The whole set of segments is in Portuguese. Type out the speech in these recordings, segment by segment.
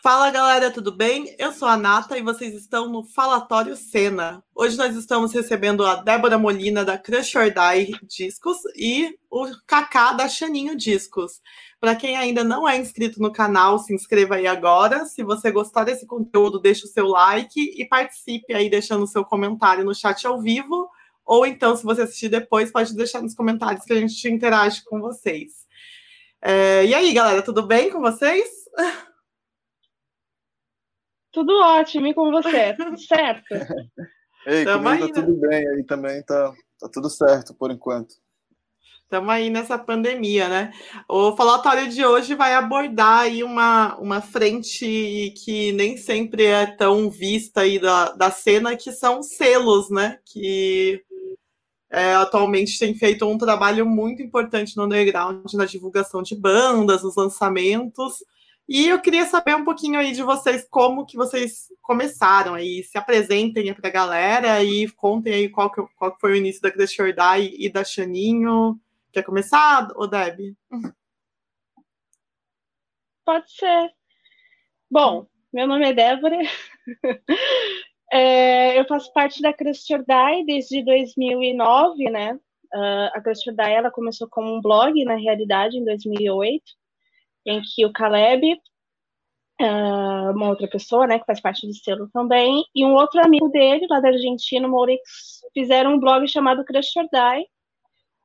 Fala galera, tudo bem? Eu sou a Nata e vocês estão no Falatório Cena. Hoje nós estamos recebendo a Débora Molina da Crush or Die Discos e o Kaká da Chaninho Discos. Para quem ainda não é inscrito no canal, se inscreva aí agora. Se você gostar desse conteúdo, deixe o seu like e participe aí deixando o seu comentário no chat ao vivo. Ou então, se você assistir depois, pode deixar nos comentários que a gente interage com vocês. É, e aí, galera, tudo bem com vocês? Tudo ótimo, e com você? Tudo certo? Ei, Tamo comigo tá tudo bem aí também, tá, tá tudo certo por enquanto. Estamos aí nessa pandemia, né? O falatório de hoje vai abordar aí uma, uma frente que nem sempre é tão vista aí da, da cena, que são selos, né? Que é, atualmente tem feito um trabalho muito importante no underground, na divulgação de bandas, nos lançamentos. E eu queria saber um pouquinho aí de vocês, como que vocês começaram aí, se apresentem para a galera e contem aí qual que, qual que foi o início da Crush or Die e da Chaninho. Quer começar, ô Deb? Pode ser. Bom, meu nome é Débora. é, eu faço parte da Crush or Die desde 2009, né? Uh, a Crush or Die, ela começou como um blog, na realidade, em 2008 em que o Caleb, uh, uma outra pessoa, né, que faz parte do selo também, e um outro amigo dele, lá da Argentina, o Mourix, fizeram um blog chamado Crush or Die,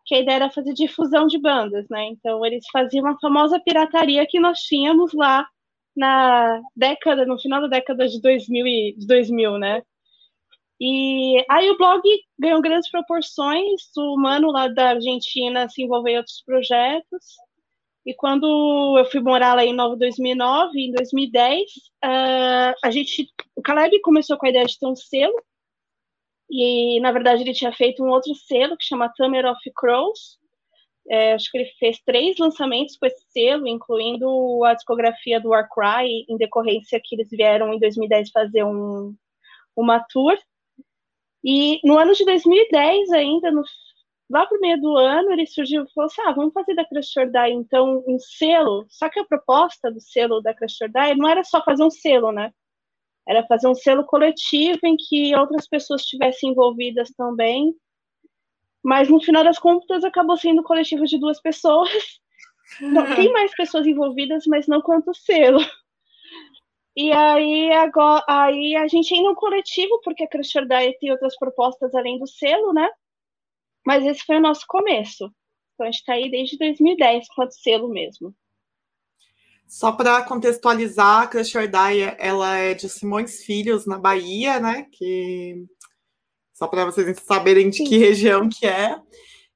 que a ideia era fazer difusão de bandas, né? Então eles faziam uma famosa pirataria que nós tínhamos lá na década, no final da década de 2000, e, de 2000 né? E aí o blog ganhou grandes proporções, o mano lá da Argentina se envolveu em outros projetos, e quando eu fui morar lá em Novo 2009, em 2010, uh, ah, a gente, o Caleb começou com a ideia de ter um selo. E na verdade ele tinha feito um outro selo que chama Tamer of Crows. É, acho que ele fez três lançamentos com esse selo, incluindo a discografia do Warcry, em decorrência que eles vieram em 2010 fazer um, uma tour. E no ano de 2010, ainda, no lá pro meio do ano, ele surgiu e falou assim: ah, vamos fazer da Crash Die então um selo. Só que a proposta do selo da Crash Die não era só fazer um selo, né? Era fazer um selo coletivo em que outras pessoas estivessem envolvidas também. Mas no final das contas acabou sendo um coletivo de duas pessoas. Não, tem mais pessoas envolvidas, mas não quanto selo. E aí, agora, aí a gente ainda é um coletivo, porque a Crash Die tem outras propostas além do selo, né? Mas esse foi o nosso começo. Então a gente está aí desde 2010 com o selo mesmo. Só para contextualizar, a Crush or Die, ela é de Simões Filhos, na Bahia, né? Que só para vocês saberem de Sim. que região que é.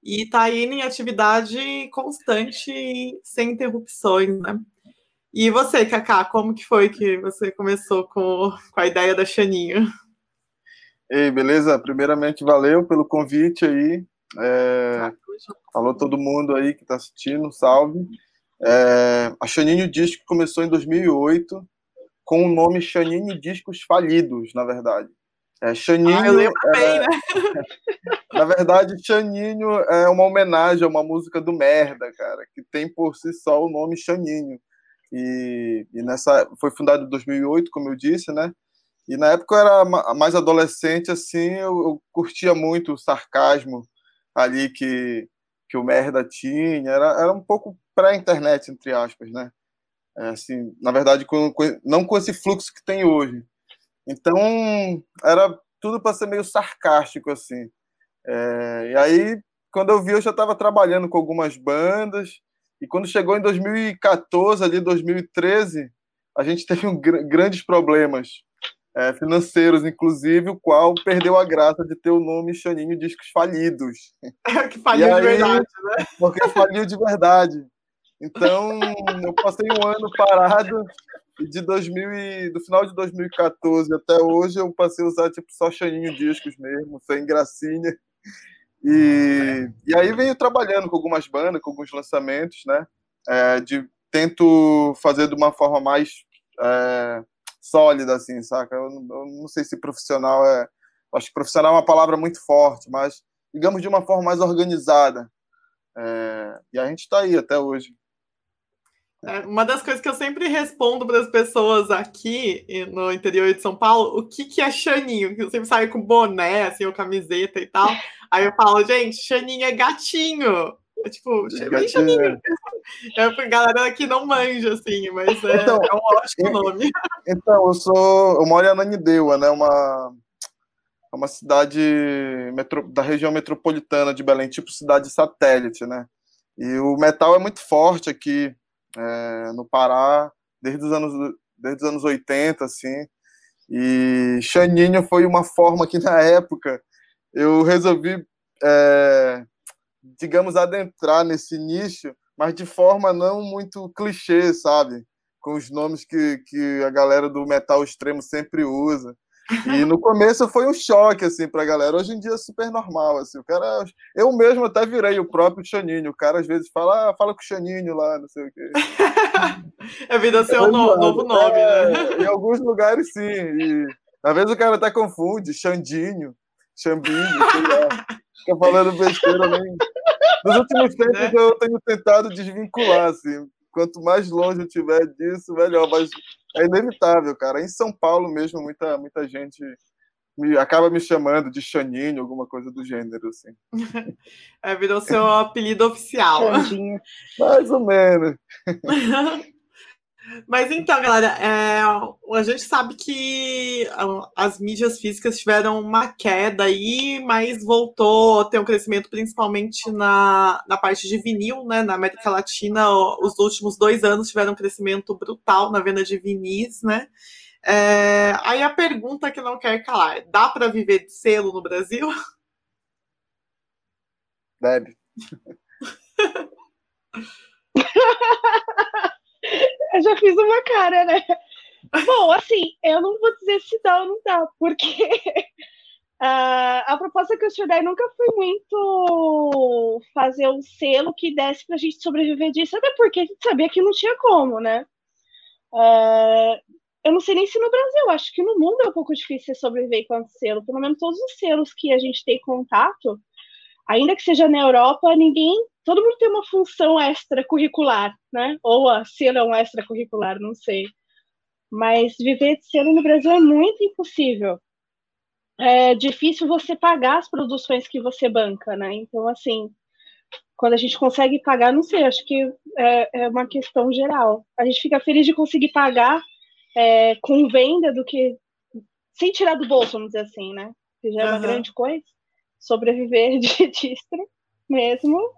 E está aí em atividade constante, sem interrupções, né? E você, Kaká, como que foi que você começou com, com a ideia da Xaninho? Ei, beleza? Primeiramente, valeu pelo convite aí. É, falou todo mundo aí que está assistindo, salve. É, a Xaninho Disco começou em 2008 com o nome Xaninho Discos Falidos, na verdade. É, Xaninho, ah, eu lembro é, bem, né? na verdade, Xaninho é uma homenagem a uma música do Merda, cara, que tem por si só o nome Xaninho. E, e nessa foi fundado em 2008, como eu disse, né? E na época eu era mais adolescente, assim, eu, eu curtia muito o sarcasmo ali que, que o Merda tinha, era, era um pouco pré-internet, entre aspas, né? É, assim, na verdade, com, com, não com esse fluxo que tem hoje. Então, era tudo para ser meio sarcástico, assim. É, e aí, quando eu vi, eu já estava trabalhando com algumas bandas, e quando chegou em 2014, ali 2013, a gente teve um, grandes problemas é, financeiros, inclusive, o qual perdeu a graça de ter o nome Chaninho Discos Falidos. que faliu aí, de verdade, né? Porque faliu de verdade. Então, eu passei um ano parado e de 2000 e, do final de 2014 até hoje eu passei a usar tipo só Chaninho Discos mesmo, sem gracinha. E, e aí venho trabalhando com algumas bandas, com alguns lançamentos, né? É, de, tento fazer de uma forma mais é, sólida, assim, saca? Eu, eu não sei se profissional é. Acho que profissional é uma palavra muito forte, mas digamos de uma forma mais organizada. É, e a gente está aí até hoje. É, uma das coisas que eu sempre respondo para as pessoas aqui no interior de São Paulo, o que, que é Xaninho? Que eu sempre saio com boné, assim, ou camiseta e tal. Aí eu falo, gente, Xaninho é gatinho. É tipo, Xaninho. É pra galera que não manja, assim, mas é, então, é um ótimo nome. Então, eu sou. Eu moro em Ananindeua, né? Uma, uma cidade metro, da região metropolitana de Belém, tipo cidade satélite, né? E o metal é muito forte aqui é, no Pará, desde os anos, desde os anos 80, assim. E Xaninho foi uma forma que, na época, eu resolvi, é, digamos, adentrar nesse nicho, mas de forma não muito clichê, sabe? Com os nomes que, que a galera do metal extremo sempre usa. E no começo foi um choque, assim, pra galera. Hoje em dia é super normal, assim. O cara... Eu mesmo até virei o próprio Xaninho. O cara às vezes fala, ah, fala com o Xaninho lá, não sei o quê. é vida ser um no, novo nome, é, né? Em alguns lugares, sim. E às vezes o cara até confunde, Xandinho, Xambinho, sei lá. Fica falando besteira nem. Nos últimos tempos né? eu tenho tentado desvincular, assim. Quanto mais longe eu tiver disso, melhor. Mas é inevitável, cara. Em São Paulo mesmo, muita, muita gente me, acaba me chamando de Xaninho, alguma coisa do gênero, assim. É, virou seu apelido oficial. Mais ou menos. Mas então, galera, é, a gente sabe que as mídias físicas tiveram uma queda aí, mas voltou a ter um crescimento principalmente na, na parte de vinil, né? Na América Latina, os últimos dois anos tiveram um crescimento brutal na venda de vinis, né? É, aí a pergunta que não quer calar: dá para viver de selo no Brasil? Deve. eu já fiz uma cara, né? Bom, assim, eu não vou dizer se dá ou não dá, porque uh, a proposta que eu estudei nunca foi muito fazer um selo que desse pra gente sobreviver disso, até porque a gente sabia que não tinha como, né? Uh, eu não sei nem se no Brasil, acho que no mundo é um pouco difícil sobreviver com selo. Pelo menos todos os selos que a gente tem contato, ainda que seja na Europa, ninguém todo mundo tem uma função extracurricular, né? Ou a ser um extracurricular, não sei. Mas viver de selo no Brasil é muito impossível. É difícil você pagar as produções que você banca, né? Então, assim, quando a gente consegue pagar, não sei, acho que é, é uma questão geral. A gente fica feliz de conseguir pagar é, com venda do que sem tirar do bolso, vamos dizer assim, né? Que já é uma uhum. grande coisa. Sobreviver de distra mesmo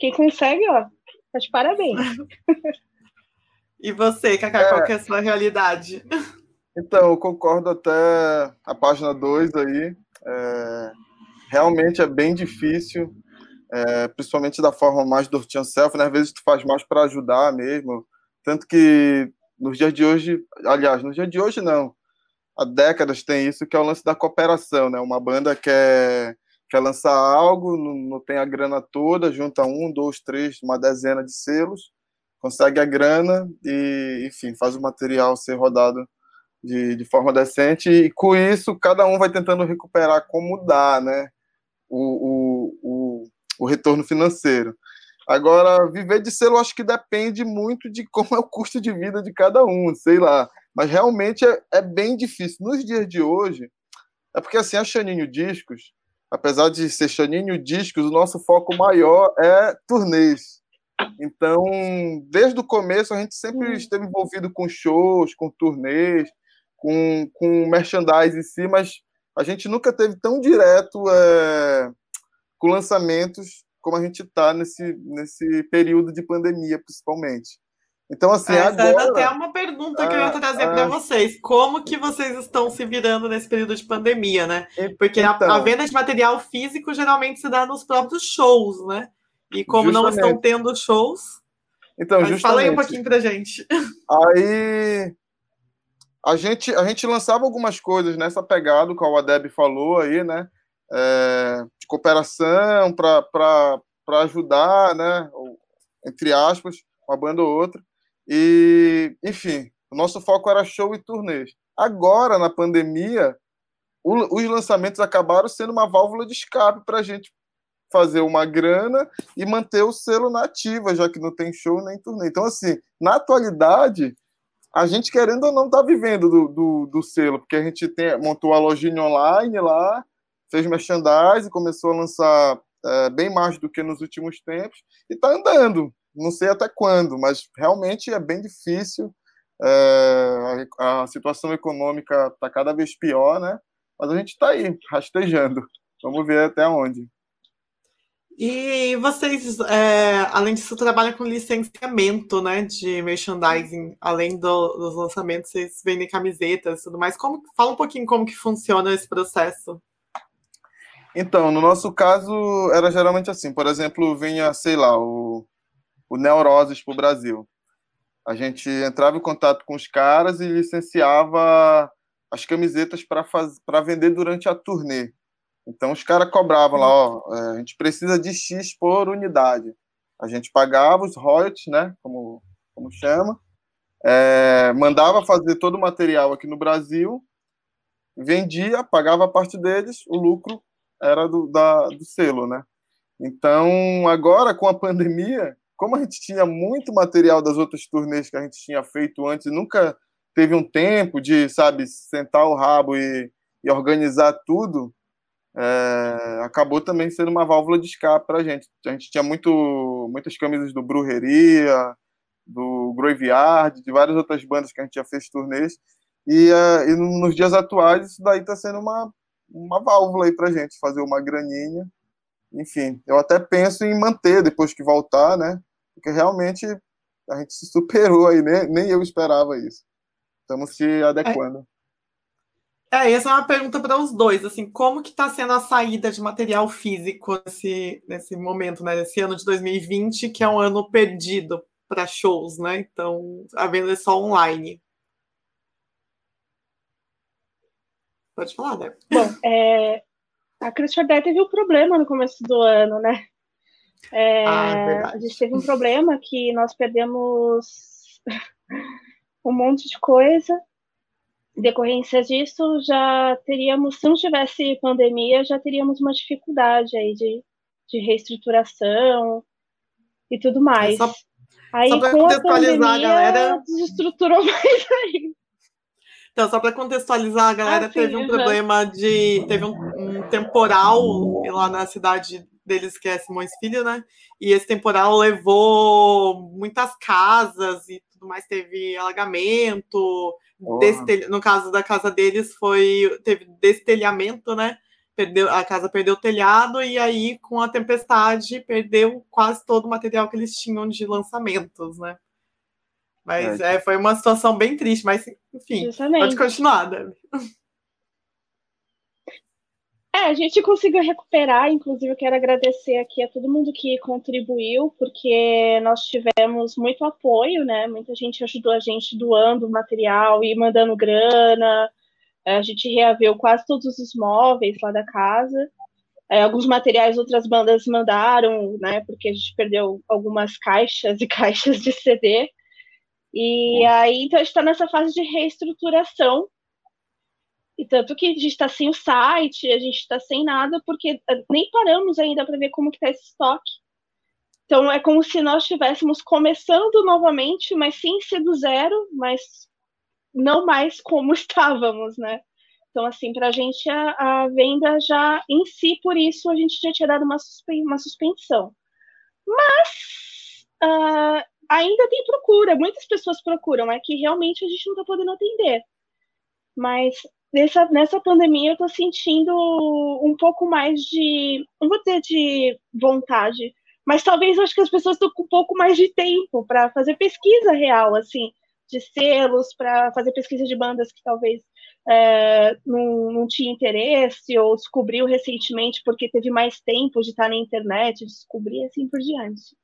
quem consegue, ó, tá de parabéns. E você, Cacá, é, qual que é a sua realidade? Então, eu concordo até a página 2 aí. É, realmente é bem difícil, é, principalmente da forma mais do self, né? Às vezes tu faz mais para ajudar mesmo. Tanto que nos dias de hoje, aliás, nos dias de hoje não, há décadas tem isso, que é o lance da cooperação, né? Uma banda quer quer lançar algo, não, não, tem a grana toda, junta um, dois, três, uma dezena de selos, consegue a grana e, enfim, faz o material ser rodado de, de forma decente. E com isso, cada um vai tentando recuperar como dá, né? O, o, o, o retorno financeiro. Agora, viver de selo, acho que depende muito de como é o custo de vida de cada um, sei lá. Mas realmente é, é bem difícil. Nos dias de hoje, é porque assim, a Chaninho Discos, apesar de ser Chaninho Discos, o nosso foco maior é turnês. Então, desde o começo, a gente sempre uhum. esteve envolvido com shows, com turnês, com, com merchandising em si, mas a gente nunca teve tão direto é, com lançamentos como a gente está nesse, nesse período de pandemia, principalmente. Então, assim, Essa agora... é até uma pergunta que eu ia trazer para vocês. Como que vocês estão se virando nesse período de pandemia, né? Porque então, a, a, venda de material físico geralmente se dá nos próprios shows, né? E como justamente. não estão tendo shows... Então, justamente. Fala aí um pouquinho pra gente. Aí... A gente, a gente lançava algumas coisas nessa pegada, que o Adeb falou aí, né? É, de cooperação para ajudar, né? Entre aspas, uma banda ou outra. E, enfim, o nosso foco era show e turnês. Agora, na pandemia, o, os lançamentos acabaram sendo uma válvula de escape para a gente fazer uma grana e manter o selo na ativa, já que não tem show nem turnê. Então, assim, na atualidade, a gente, querendo ou não, está vivendo do, do, do, selo, porque a gente tem, montou a lojinha online lá, fez merchandising, começou a lançar é, bem mais do que nos últimos tempos, e está andando. Não sei até quando, mas realmente é bem difícil. É, a, a situação econômica está cada vez pior, né? Mas a gente está aí, rastejando. Vamos ver até onde. E vocês, é, além disso, trabalham com licenciamento, né, de merchandising, além do, dos lançamentos, vocês vendem camisetas e tudo mais. Como, fala um pouquinho como que funciona esse processo. Então, no nosso caso, era geralmente assim. Por exemplo, vinha, sei lá, o, o Neuroses para o Brasil. A gente entrava em contato com os caras e licenciava as camisetas para vender durante a turnê. Então os caras cobravam lá, ó, é, a gente precisa de X por unidade. A gente pagava os royalties, né, como, como chama, é, mandava fazer todo o material aqui no Brasil, vendia, pagava a parte deles, o lucro era do, da, do selo, né? Então, agora com a pandemia, como a gente tinha muito material das outras turnês que a gente tinha feito antes, nunca teve um tempo de, sabe, sentar o rabo e, e organizar tudo, é, acabou também sendo uma válvula de escape para a gente. A gente tinha muito, muitas camisas do Brujeria, do Graveyard, de várias outras bandas que a gente já fez turnês. E, uh, e nos dias atuais, isso daí está sendo uma, uma válvula aí para a gente, fazer uma graninha. Enfim, eu até penso em manter depois que voltar, né? Porque realmente a gente se superou aí, nem, nem eu esperava isso. Estamos se adequando. É. É, essa é uma pergunta para os dois, assim, como que está sendo a saída de material físico nesse, nesse momento, né, nesse ano de 2020, que é um ano perdido para shows, né, então a venda é só online. Pode falar, né? Bom, é, a Christian Day teve um problema no começo do ano, né, é, ah, é a gente teve um problema que nós perdemos um monte de coisa, decorrência disso, já teríamos, se não tivesse pandemia, já teríamos uma dificuldade aí de, de reestruturação e tudo mais. Só, aí só com a pandemia, a galera... desestruturou mais aí. Então, só para contextualizar, a galera ah, teve um problema de. Teve um, um, temporal lá na cidade deles, que é Simões Filho, né? E esse temporal levou muitas casas e tudo mais, teve alagamento, destel... no caso da casa deles foi teve destelhamento, né? Perdeu, a casa perdeu o telhado e aí com a tempestade perdeu quase todo o material que eles tinham de lançamentos, né? Mas é, é foi uma situação bem triste, mas enfim, Justamente. pode continuar, Debbie. É, a gente conseguiu recuperar, inclusive eu quero agradecer aqui a todo mundo que contribuiu, porque nós tivemos muito apoio, né? Muita gente ajudou a gente doando material e mandando grana. A gente reaveu quase todos os móveis lá da casa. É, alguns materiais outras bandas mandaram, né? Porque a gente perdeu algumas caixas e caixas de CD. E aí, então, a gente está nessa fase de reestruturação e tanto que a gente está sem o site, a gente está sem nada, porque eh, nem paramos ainda para ver como está esse estoque. Então é como se nós estivéssemos começando novamente, mas sem ser do zero, mas não mais como estávamos, né? Então, assim, para a gente a, venda já em si, por isso, a gente já tinha dado uma, suspen uma suspensão. Mas uh, ainda tem procura, muitas pessoas procuram, é que realmente a gente não está podendo atender. Mas nessa, nessa pandemia eu tô sentindo um pouco mais de, não vou dizer de vontade, mas talvez eu acho que as pessoas estão com um pouco mais de tempo para fazer pesquisa real, assim, de selos, para fazer pesquisa de bandas que talvez é, não, não tinha interesse ou descobriu recentemente porque teve mais tempo de estar na internet, descobrir assim por diante.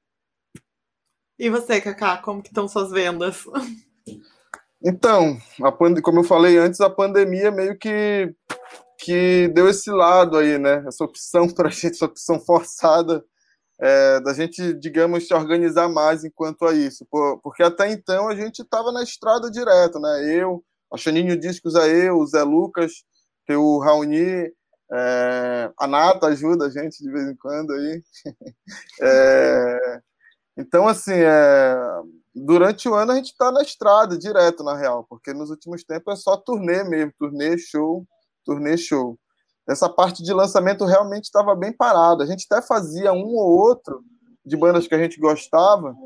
E você, Cacá, como que estão suas vendas? Então, a como eu falei antes, a pandemia meio que, que deu esse lado aí, né? Essa opção para a gente, essa opção forçada é, da gente, digamos, se organizar mais enquanto a isso. porque até então a gente estava na estrada direto, né? Eu, a Chaninho Discos a eu, o Zé Lucas, tem o Raoni, É, a Nata ajuda a gente de vez em quando aí. É, então, assim, é, durante o ano a gente está na estrada direto, na real, porque nos últimos tempos é só turnê mesmo, turnê, show, turnê, show. Essa parte de lançamento realmente estava bem parada. A gente até fazia um ou outro de bandas que a gente gostava,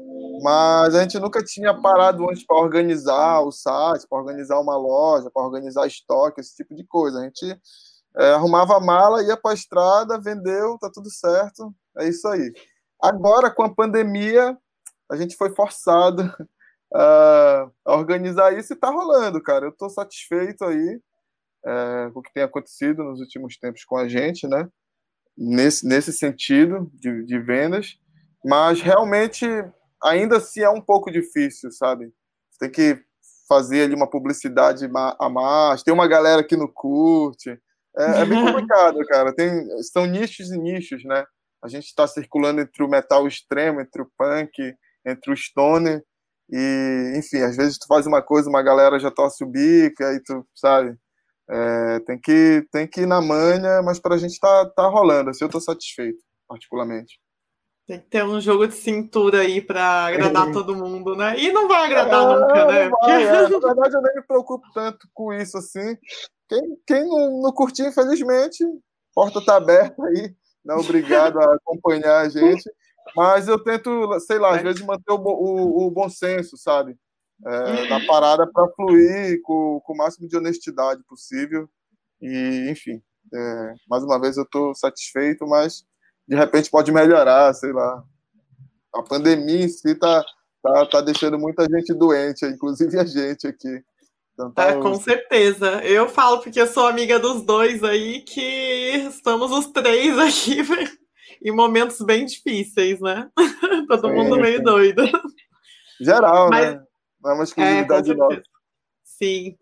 mas a gente nunca tinha parado antes para organizar o site, para organizar uma loja, para organizar estoque, esse tipo de coisa. A gente é, arrumava a mala, ia para a estrada, vendeu, tá tudo certo, é isso aí. Agora, com a pandemia, a gente foi forçado a, organizar isso e está rolando, cara. Eu estou satisfeito aí é, com o que tem acontecido nos últimos tempos com a gente, né? Nesse, nesse sentido de, de vendas, mas realmente ainda assim é um pouco difícil, sabe? Você tem que fazer ali uma publicidade a mais, tem uma galera que não curte. É, é bem complicado, cara. Tem, são nichos e nichos, né? A gente está circulando entre o metal extremo, entre o punk, entre o stoner, e, enfim, às vezes tu faz uma coisa, uma galera já torce o bico, e aí tu, sabe, é, tem, que, tem que ir na manha, mas pra gente tá, tá rolando, assim, eu tô satisfeito, particularmente. Tem que ter um jogo de cintura aí para agradar é. todo mundo, né? E não vai agradar é, nunca, né? Vai, é. Na verdade, eu nem me preocupo tanto com isso, assim. Quem, quem não, não curtir, infelizmente, porta tá aberta aí, não é obrigado a acompanhar a gente. Mas eu tento, sei lá, às vezes manter o, o, o bom senso, sabe? É, da parada para fluir com, com o máximo de honestidade possível. E, enfim, é, mais uma vez eu estou satisfeito, mas de repente pode melhorar, sei lá. A pandemia em si tá, tá, tá deixando muita gente doente, inclusive a gente aqui. Então, tá, com certeza. Eu falo porque eu sou amiga dos dois aí, que estamos os três aqui em momentos bem difíceis, né? Todo sim, mundo meio sim. doido. Geral, Mas, né? Não é uma exclusividade é, nossa. Sim.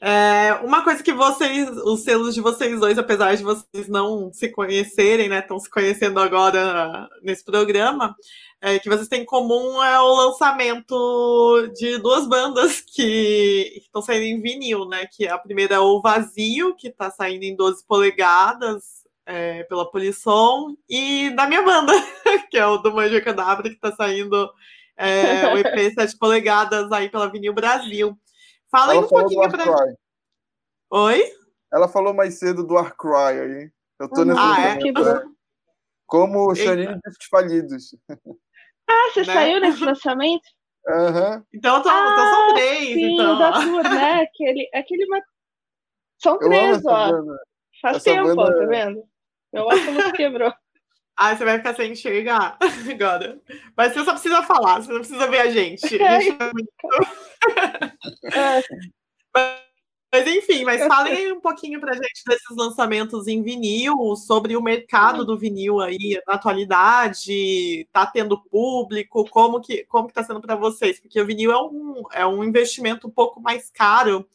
É, uma coisa que vocês, os selos de vocês dois, apesar de vocês não se conhecerem, né, estão se conhecendo agora nesse programa, é, que vocês têm em comum é o lançamento de duas bandas que estão saindo em vinil, né? Que a primeira é o Vazio, que está saindo em 12 polegadas é, pela Polisson, e da minha banda, que é o do Manja Cadabra, que está saindo é, o EP 7 polegadas aí pela Vinil Brasil. Fala aí um pouquinho pra gente. Oi? Ela falou mais cedo do Arcry aí. Eu tô nesse ah, é? Né? Como o Xaninho Discos Falidos. Ah, você né? saiu nesse lançamento? Uhum. Então, tô, ah, então são três. Sim, então. da tour, né? Aquele, aquele... São três, ó. Banda. Faz essa tempo, banda... tá vendo? Meu óculos quebrou. Ah, você vai ficar sem enxergar agora. Mas você só precisa falar, você não precisa ver a gente. É. é. Mas, enfim, mas falem um pouquinho pra gente desses lançamentos em vinil, sobre o mercado do vinil aí na atualidade, tá tendo público, como que como que tá sendo para vocês? Porque o vinil é um, é um investimento um pouco mais caro.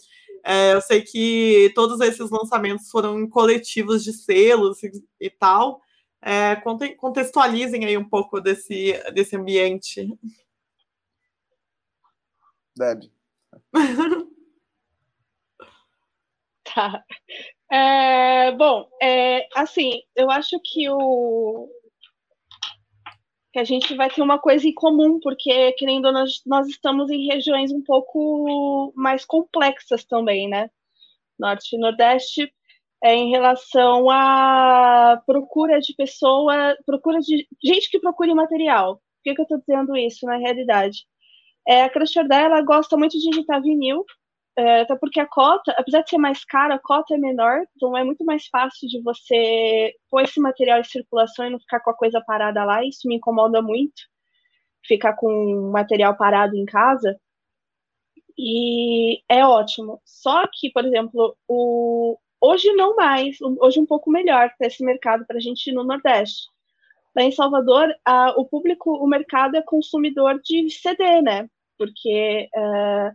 É, eu sei que todos esses lançamentos foram em coletivos de selos e, e tal. É, contextualizem aí um pouco desse, desse ambiente. Deb. tá. É, bom, é, assim, eu acho que o que a gente vai ter uma coisa em comum, porque, querendo nós, nós estamos em regiões um pouco mais complexas também, né? Norte e Nordeste, é, em relação à procura de pessoa, procura de gente que procure material. Por que, que eu estou dizendo isso na realidade? É, a Crush ela gosta muito de digitar vinil, até porque a cota, apesar de ser mais cara, a cota é menor, então é muito mais fácil de você pôr esse material em circulação e não ficar com a coisa parada lá. Isso me incomoda muito, ficar com material parado em casa. E é ótimo. Só que, por exemplo, o, Hoje não mais, hoje um pouco melhor para esse mercado para a gente no Nordeste. Lá em Salvador, a, o público, o mercado é consumidor de CD, né? Porque uh,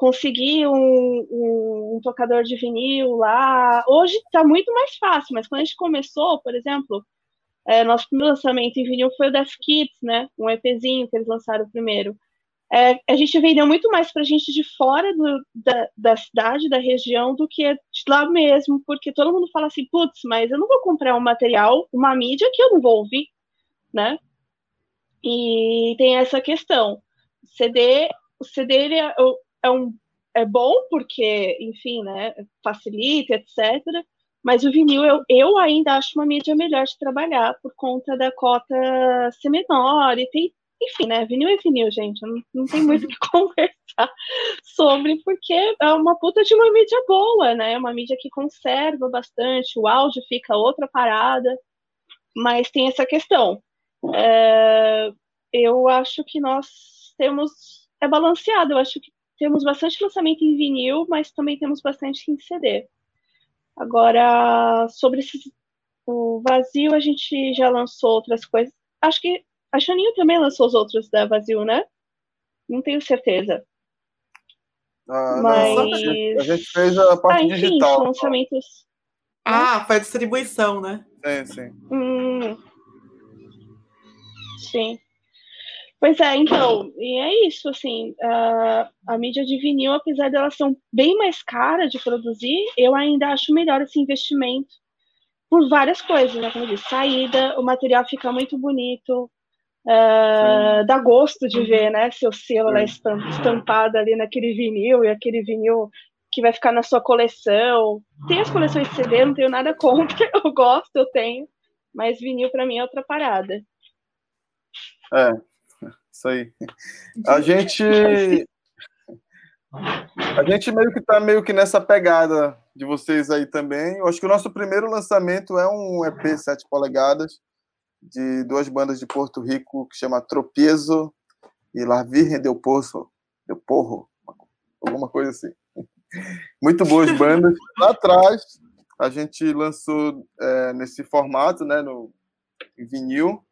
conseguir um, um, um, tocador de vinil lá, hoje está muito mais fácil, mas quando a gente começou, por exemplo, é, nosso primeiro lançamento em vinil foi o Death Kids, né? Um EPzinho que eles lançaram primeiro. é, a gente vendeu muito mais para gente de fora do, da, da cidade, da região, do que de lá mesmo, porque todo mundo fala assim, putz, mas eu não vou comprar um material, uma mídia que eu não vou ouvir, né? E tem essa questão. CD, o CD ele é, é, um, é bom porque, enfim, né, facilita, etc. Mas o vinil eu, eu ainda acho uma mídia melhor de trabalhar por conta da cota ser menor e tem enfim, né? Vinil é vinil, gente. Não, não tem muito o que conversar sobre, porque é uma puta de uma mídia boa, né? Uma mídia que conserva bastante, o áudio fica outra parada, mas tem essa questão. É, eu acho que nós temos. É balanceado, eu acho que temos bastante lançamento em vinil, mas também temos bastante em CD. Agora, sobre esse, o vazio, a gente já lançou outras coisas. Acho que a Chaninho também lançou os outros da Vazio, né? Não tenho certeza. Ah, Mas... Não, a gente fez a parte ah, enfim, digital. lançamentos. Ah, foi a distribuição, né? Sim, sim. Hum, sim. Pois é, então, e é isso, assim, a, a mídia de vinil, apesar dela ser bem mais cara de produzir, eu ainda acho melhor esse investimento por várias coisas, né? Como eu disse, saída, o material fica muito bonito, Uh, dá gosto de ver, né? Seu selo lá estampado ali naquele vinil e aquele vinil que vai ficar na sua coleção. Tem as coleções de CD, não tenho nada contra, eu gosto, eu tenho, mas vinil para mim é outra parada. É, isso aí. A gente a gente meio que tá meio que nessa pegada de vocês aí também. Eu acho que o nosso primeiro lançamento é um EP 7 polegadas de duas bandas de Porto Rico que chama Tropiezo e La Virgen del Poço, del Porro, alguma coisa assim. Muito boas bandas. Lá atrás, a gente lançou é, nesse formato, né, no em vinil.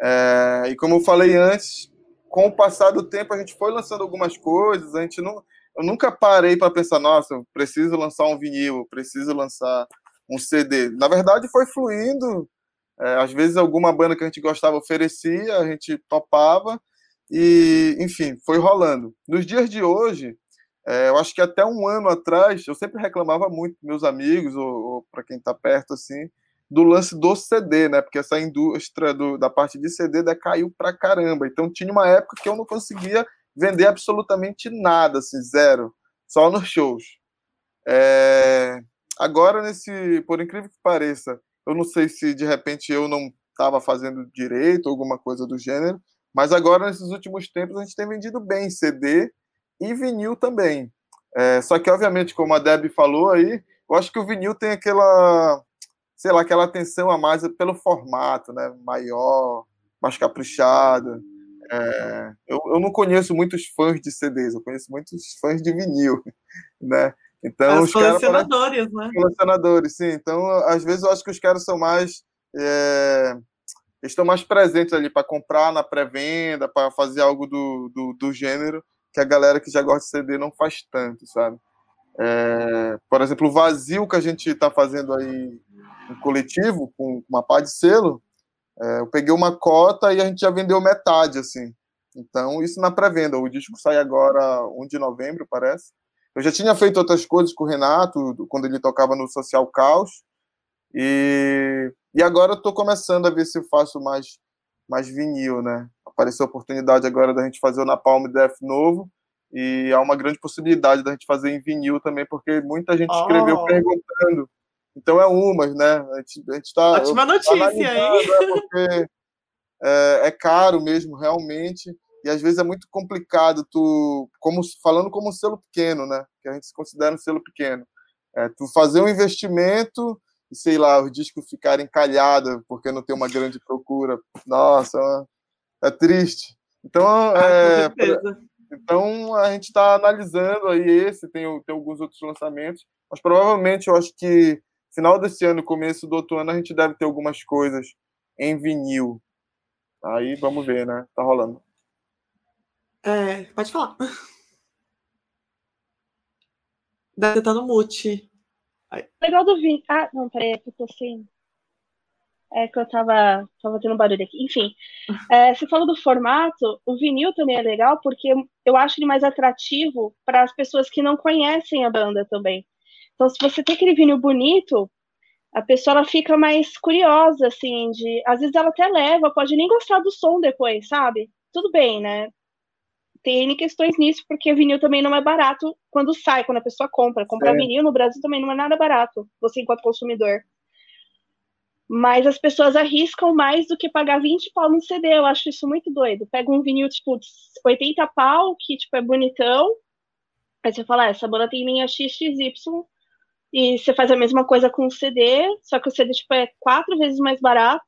É, e como eu falei antes, com o passar do tempo, a gente foi lançando algumas coisas. A gente não, eu nunca parei para pensar, nossa, eu preciso lançar um vinil, preciso lançar um CD. Na verdade, foi fluindo é, às vezes alguma banda que a gente gostava oferecia, a gente topava e, enfim, foi rolando. Nos dias de hoje, é, eu acho que até um ano atrás, eu sempre reclamava muito meus amigos ou, ou para quem está perto assim, do lance do CD, né? Porque essa indústria do, da parte de CD decaiu pra caramba. Então tinha uma época que eu não conseguia vender absolutamente nada, assim, zero, só nos shows. É... Agora, nesse, por incrível que pareça, eu não sei se de repente eu não estava fazendo direito, alguma coisa do gênero, mas agora, nesses últimos tempos, a gente tem vendido bem CD e vinil também. É, só que, obviamente, como a Deb falou aí, eu acho que o vinil tem aquela, sei lá, aquela atenção a mais pelo formato, né? Maior, mais caprichado. É, eu, eu não conheço muitos fãs de CDs, eu conheço muitos fãs de vinil, né? Então, os colecionadores, né? Colecionadores, sim. Então, às vezes eu acho que os caras são mais. É... estão mais presentes ali para comprar na pré-venda, para fazer algo do, do, do, gênero, que a galera que já gosta de CD não faz tanto, sabe? É... por exemplo, o vazio que a gente está fazendo aí no coletivo, com uma pá de selo, é... eu peguei uma cota e a gente já vendeu metade, assim. Então, isso na pré-venda. O disco sai agora 1 de novembro, parece. Eu já tinha feito outras coisas com o Renato, quando ele tocava no Social Caos, e, e agora estou começando a ver se eu faço mais, mais vinil, né? Apareceu a oportunidade agora da gente fazer o Napalm Death novo, e há uma grande possibilidade da gente fazer em vinil também, porque muita gente escreveu oh. perguntando. Então é umas, né? A gente, a gente tá, Ótima notícia, hein? É porque é, é caro mesmo, realmente. E às vezes é muito complicado tu como falando como um selo pequeno né? Que a gente se considera um selo pequeno. É, tu fazer um investimento e sei lá os discos ficarem calhados porque não tem uma grande procura. Nossa é triste. Então ah, é, então a gente está analisando aí esse tem, tem alguns outros lançamentos mas provavelmente eu acho que final desse ano começo do outro ano a gente deve ter algumas coisas em vinil aí vamos ver né tá rolando é, pode falar. Deve estar no mute. Legal do vinho. Ah, não, peraí, é que eu tô sem. É que eu tava, tava tendo barulho aqui. Enfim, é, você falou do formato, o vinil também é legal porque eu acho ele mais atrativo para as pessoas que não conhecem a banda também. Então, se você tem aquele vinil bonito, a pessoa ela fica mais curiosa, assim, de. Às vezes ela até leva, pode nem gostar do som depois, sabe? Tudo bem, né? Tem N questões nisso, porque vinil também não é barato quando sai, quando a pessoa compra. Comprar é. vinil no Brasil também não é nada barato, você enquanto consumidor. Mas as pessoas arriscam mais do que pagar 20 pau no CD. Eu acho isso muito doido. Pega um vinil, tipo, 80 pau, que, tipo, é bonitão. Aí você fala, ah, essa banda tem linha XXY. E você faz a mesma coisa com o CD, só que o CD, tipo, é quatro vezes mais barato.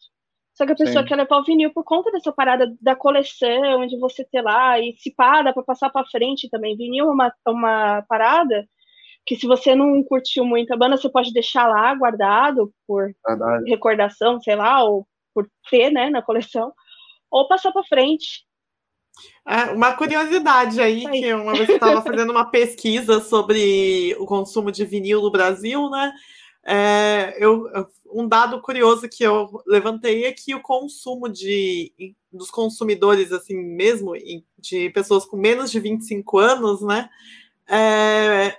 Só que a pessoa Sim. quer levar o vinil por conta dessa parada da coleção, de você ter lá, e se pá, dá pra passar pra frente também. Vinil é uma, uma parada que se você não curtiu muito a banda, você pode deixar lá guardado por Verdade. recordação, sei lá, ou por ter, né, na coleção, ou passar para frente. É, uma curiosidade aí, que uma vez eu estava fazendo uma pesquisa sobre o consumo de vinil no Brasil, né? É, eu, um dado curioso que eu levantei é que o consumo de, dos consumidores, assim mesmo, de pessoas com menos de 25 anos, né? É,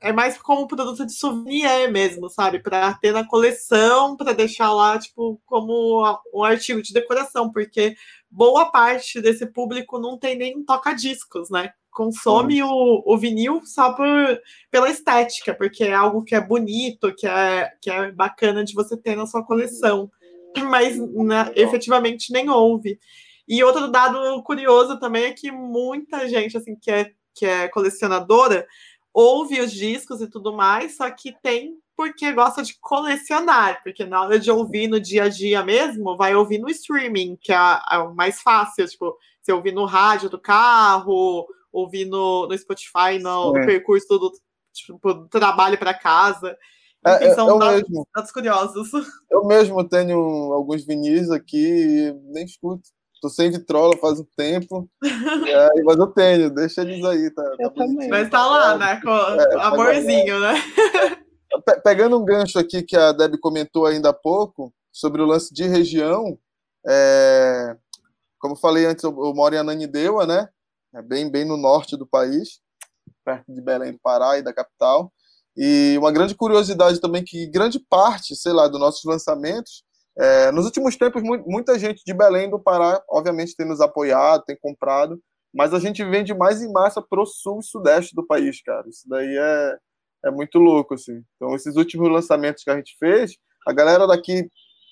é, mais como um produto de souvenir mesmo, sabe? Para ter na coleção, para deixar lá, tipo, como um artigo de decoração, porque boa parte desse público não tem nem toca-discos, né? Consome o, o, vinil só por, pela estética, porque é algo que é bonito, que é, que é bacana de você ter na sua coleção. Mas né, efetivamente nem houve. E outro dado curioso também é que muita gente assim que é, que é colecionadora ouve os discos e tudo mais, só que tem porque gosta de colecionar, porque na hora de ouvir no dia a dia mesmo, vai ouvir no streaming, que é, é o mais fácil, tipo, você ouvir no rádio do carro, ouvir no, no Spotify, no, no percurso do, tipo, do trabalho para casa. É, Enfim, é, são dados, dados curiosos. Eu mesmo tenho alguns vinis aqui e nem escuto. Tô sem vitrola faz um tempo. é, mas eu tenho, deixa eles aí, tá? Eu tá. Mas tá lá, né? Com é, amorzinho, né? Pegando um gancho aqui que a Deb comentou ainda há pouco, sobre o lance de região, é, como eu falei antes, eu, eu moro em Ananindeua, né? É bem, bem no norte do país, perto de Belém do Pará e da capital. E uma grande curiosidade também que grande parte, sei lá, dos nossos lançamentos é, nos últimos tempos, muita gente de Belém do Pará, obviamente, tem nos apoiado, tem comprado, mas a gente vende mais em massa pro sul e sudeste do país, cara. Isso daí é, é muito louco, assim. Então, esses últimos lançamentos que a gente fez, a galera daqui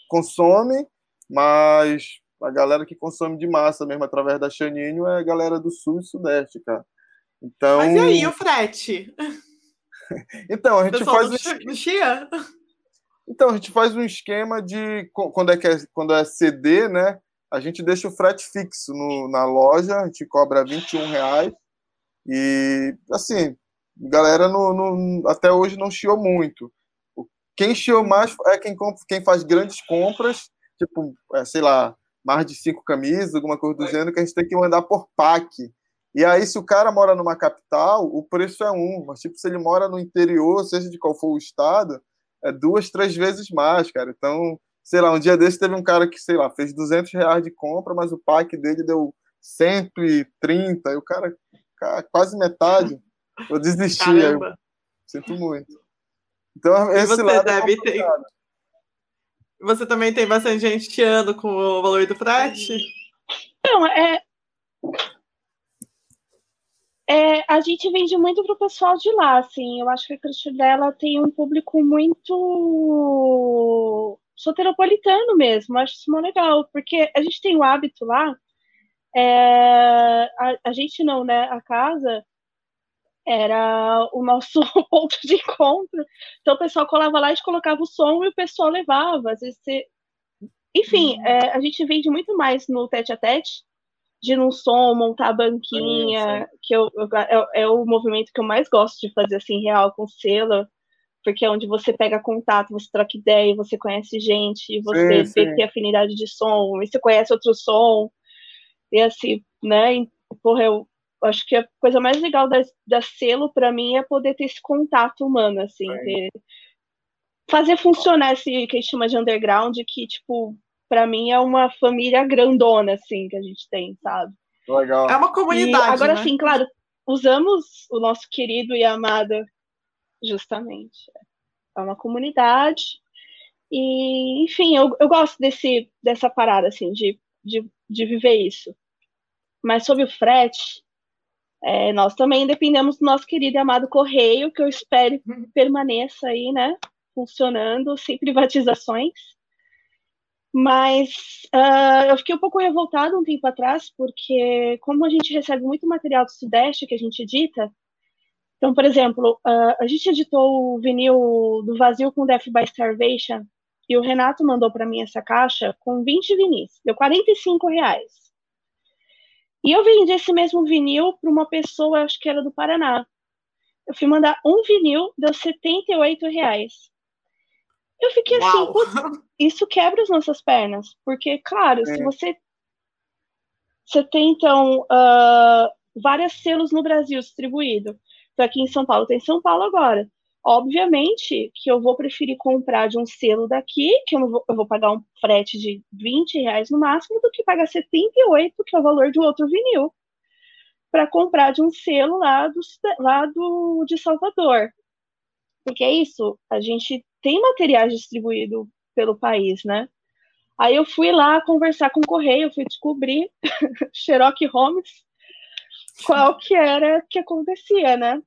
consome, mas a galera que consome de massa mesmo através da Chaninho é a galera do sul e sudeste, cara. Então... Mas e aí, o frete? então, a gente faz... No Chia? Então, a gente faz um esquema de quando é, que é, quando é CD, né? A gente deixa o frete fixo no, na loja, a gente cobra 21 reais. E assim, galera no, no, até hoje não chiou muito. Quem chiou mais é quem, quem faz grandes compras, tipo, é, sei lá, mais de cinco camisas, alguma coisa do gênero, que a gente tem que mandar por pack. E aí, se o cara mora numa capital, o preço é um. Mas, tipo, se ele mora no interior, seja de qual for o estado, é duas, três vezes mais, cara. Então, sei lá, um dia desse teve um cara que, sei lá, fez 200 reais de compra, mas o pack dele deu 130, e o cara quase metade. Eu desisti. Eu sinto muito. Então, esse você lado é deve é ter... Você também tem bastante gente te ando com o valor do frete? Não, é, é, a gente vende muito pro pessoal de lá, assim. Eu acho que a creche dela tem um público muito soteropolitano mesmo. Eu acho isso muito legal, porque a gente tem o hábito lá. É, a, a, gente não, né? A casa era o nosso ponto de encontro. Então o pessoal colava lá e colocava o som e o pessoal levava. Às vezes você... Enfim, uhum. é, a gente vende muito mais no tete a tete de num som, montar a banquinha, que eu, eu, é, é, o movimento que eu mais gosto de fazer, assim, real, com selo, porque é onde você pega contato, você troca ideia, você conhece gente, você sim, vê sim. afinidade de som, e você conhece outro som, e assim, né, e, porra, eu acho que a coisa mais legal da, da selo, para mim, é poder ter esse contato humano, assim, ter, fazer funcionar esse que a gente chama de underground, que, tipo, para mim é uma família grandona, assim, que a gente tem, sabe? Legal. É uma comunidade. E agora, né? sim, claro, usamos o nosso querido e amado, justamente. É uma comunidade. E, enfim, eu, eu gosto desse, dessa parada, assim, de, de, de viver isso. Mas sobre o frete, é, nós também dependemos do nosso querido e amado correio, que eu espero uhum. permaneça aí, né? Funcionando, sem privatizações. Mas uh, eu fiquei um pouco revoltada um tempo atrás, porque como a gente recebe muito material do Sudeste que a gente edita, então, por exemplo, uh, a gente editou o vinil do Vazio com Death by Starvation, e o Renato mandou para mim essa caixa com 20 vinis, deu 45 reais. E eu vendi esse mesmo vinil para uma pessoa, acho que era do Paraná. Eu fui mandar um vinil, deu 78 reais. Eu fiquei assim, Uau. assim, isso quebra as nossas pernas. Porque, claro, é. se você. Você tem, então, uh, vários selos no Brasil distribuído. Então, aqui em São Paulo tem São Paulo agora. Obviamente que eu vou preferir comprar de um selo daqui, que eu, vou, eu vou pagar um frete de 20 reais no máximo, do que pagar 78, que é o valor de outro vinil, para comprar de um selo lá, do, lá do, de Salvador. Porque é isso, a gente tem materiais distribuído pelo país, né? Aí eu fui lá conversar com o correio, fui descobrir, Sherlock Holmes, qual que era que acontecia, né?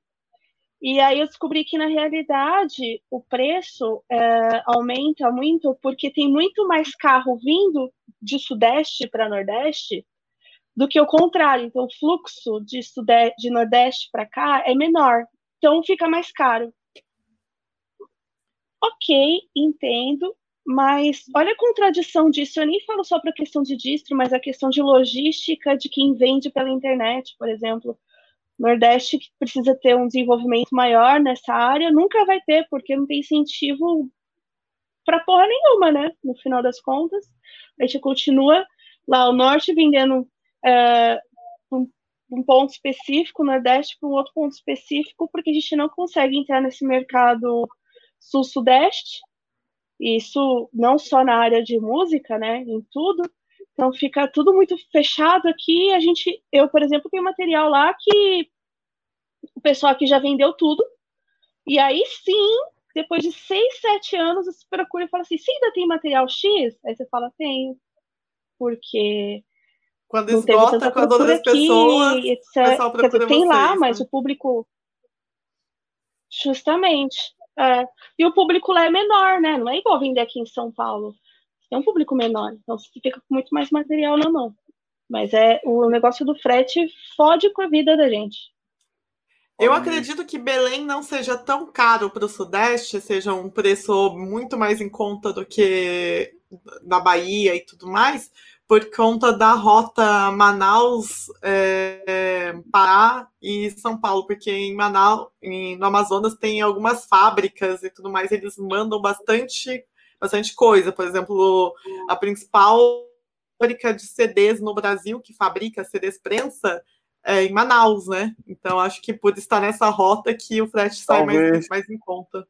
E aí eu descobri que, na realidade, o preço é, aumenta muito porque tem muito mais carro vindo de Sudeste para Nordeste do que o contrário. Então, o fluxo de, sudeste, de Nordeste para cá é menor. Então, fica mais caro. Ok, entendo. Mas olha a contradição disso. Eu nem falo só para a questão de distro, mas a questão de logística de quem vende pela internet, por exemplo. Nordeste que precisa ter um desenvolvimento maior nessa área, nunca vai ter, porque não tem incentivo para porra nenhuma, né? No final das contas, a gente continua lá o Norte vendendo é, um, um, ponto específico, o Nordeste para um outro ponto específico, porque a gente não consegue entrar nesse mercado Sul-Sudeste, isso não só na área de música, né? Em tudo, então fica tudo muito fechado aqui. A gente, eu, por exemplo, tenho material lá que o pessoal aqui já vendeu tudo. E aí sim, depois de seis, sete anos, você procura e fala assim: você ainda tem material X? Aí você fala: tenho. Porque. Quando esgota com as outras pessoas, aqui, etc. Quer dizer, tem lá, mas né? o público. Justamente. É. E o público lá é menor, né? Não é igual vender aqui em São Paulo é um público menor, então você fica com muito mais material na mão. Mas é o negócio do frete fode com a vida da gente. Eu acredito que Belém não seja tão caro para o Sudeste, seja um preço muito mais em conta do que na Bahia e tudo mais, por conta da rota Manaus, é, Pará e São Paulo, porque em Manaus, em, no Amazonas, tem algumas fábricas e tudo mais, eles mandam bastante bastante coisa. Por exemplo, a principal fábrica de CDs no Brasil, que fabrica CDs prensa, é em Manaus, né? Então acho que por estar nessa rota que o frete sai mais, mais em conta.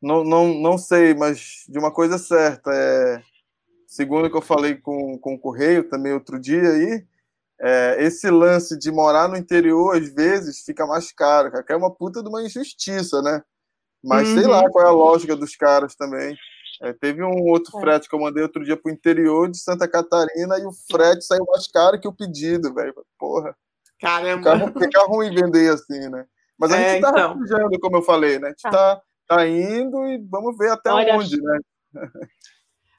Não, não, não sei, mas de uma coisa certa, é, segundo que eu falei com, com o Correio também outro dia aí, é, esse lance de morar no interior, às vezes, fica mais caro, que é uma puta de uma injustiça, né? Mas uhum. sei lá qual é a lógica dos caras também. É, teve um outro é. frete que eu mandei outro dia pro interior de Santa Catarina e o frete saiu mais caro que o pedido, velho. Porra. Caramba. Fica, fica, ruim vender assim, né? Mas a é, gente tá então. como eu falei, né? A gente tá. tá, tá indo e vamos ver até Olha, onde, né?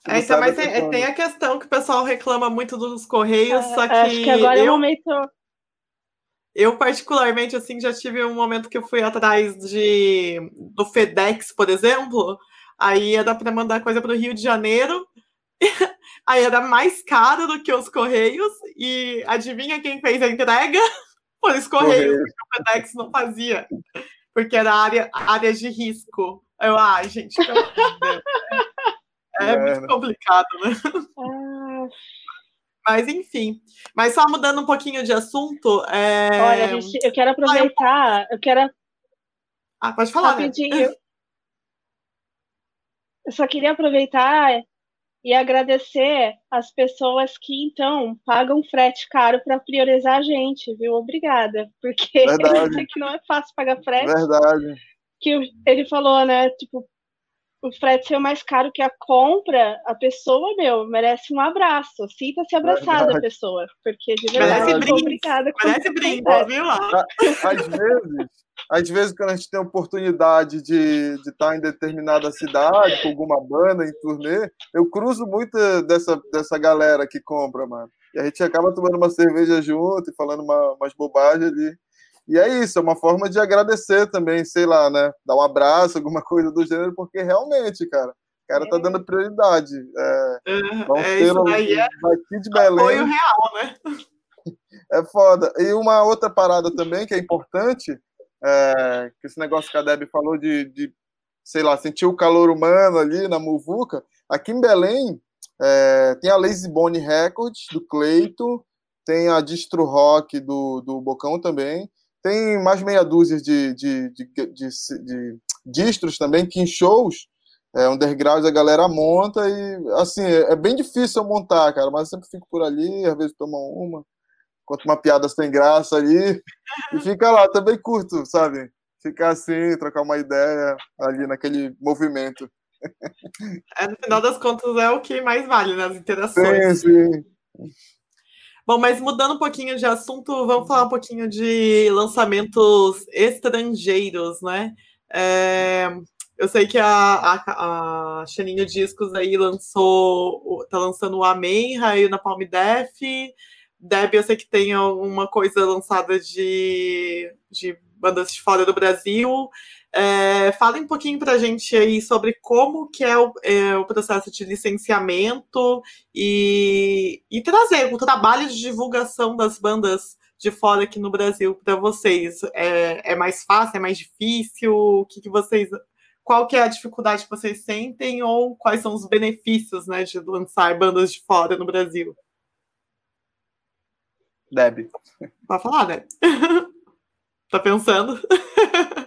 É, então, mas tem, tem, a questão que o pessoal reclama muito dos correios, é, só que. Acho que agora eu, é o momento. Eu, particularmente, assim, já tive um momento que eu fui atrás de do FedEx, por exemplo, Aí era para mandar coisa para o Rio de Janeiro. Aí era mais caro do que os Correios. E adivinha quem fez a entrega? Foi os Correios, porque o FedEx não fazia. Porque era área, área de risco. Eu, ai, ah, gente, é, é muito complicado, né? Ah. Mas enfim. Mas só mudando um pouquinho de assunto. É... Olha, gente, eu quero aproveitar, eu quero. Ah, pode falar. Rapidinho. Né? Eu só queria aproveitar e agradecer as pessoas que então pagam frete caro para priorizar a gente, viu? Obrigada, porque Verdade. eu sei que não é fácil pagar frete. Verdade. Que ele falou, né? Tipo, o frete ser mais caro que a compra, a pessoa, meu, merece um abraço. Sinta-se abraçada verdade. a pessoa, porque de verdade, brinde, obrigada. Merece brinde, viu? Às vezes, às vezes, quando a gente tem a oportunidade de, de estar em determinada cidade, com alguma banda, em turnê, eu cruzo muito dessa, dessa galera que compra, mano. E a gente acaba tomando uma cerveja junto e falando uma, umas bobagens ali. E é isso, é uma forma de agradecer também, sei lá, né? Dar um abraço, alguma coisa do gênero, porque realmente, cara, o cara tá é. dando prioridade. É, vamos é, ter um, é daqui de Belém. Apoio real, né? É foda. E uma outra parada também que é importante é, que esse negócio que a Deb falou de, de, sei lá, sentir o calor humano ali na Muvuca. Aqui em Belém é, tem a Lazy Bone Records, do Cleito, tem a Distro Rock do, do Bocão também, tem mais meia dúzia de, de, de, distros também, que em shows, é, underground a galera monta e, assim, é, é bem difícil eu montar, cara, mas eu sempre fico por ali, às vezes tomo uma conta uma piada sem graça ali e fica lá, também curto, sabe? Ficar assim, trocar uma ideia ali naquele movimento. É, no final das contas, é o que mais vale nas interações. Sim, sim. Bom, mas mudando um pouquinho de assunto, vamos falar um pouquinho de lançamentos estrangeiros, né? É, eu sei que a, a, a Discos aí lançou, tá lançando o Amém, Raio na Palm Def, Deb, eu sei que tem alguma coisa lançada de, de bandas de fora do Brasil. É, fala um pouquinho para a gente aí sobre como que é o, é o processo de licenciamento e, e, trazer o trabalho de divulgação das bandas de fora aqui no Brasil para vocês. É, é, mais fácil, é mais difícil? O que, que vocês. Qual que é a dificuldade que vocês sentem ou quais são os benefícios né, de lançar bandas de fora no Brasil? Deb. Pode falar, Deb. tá pensando?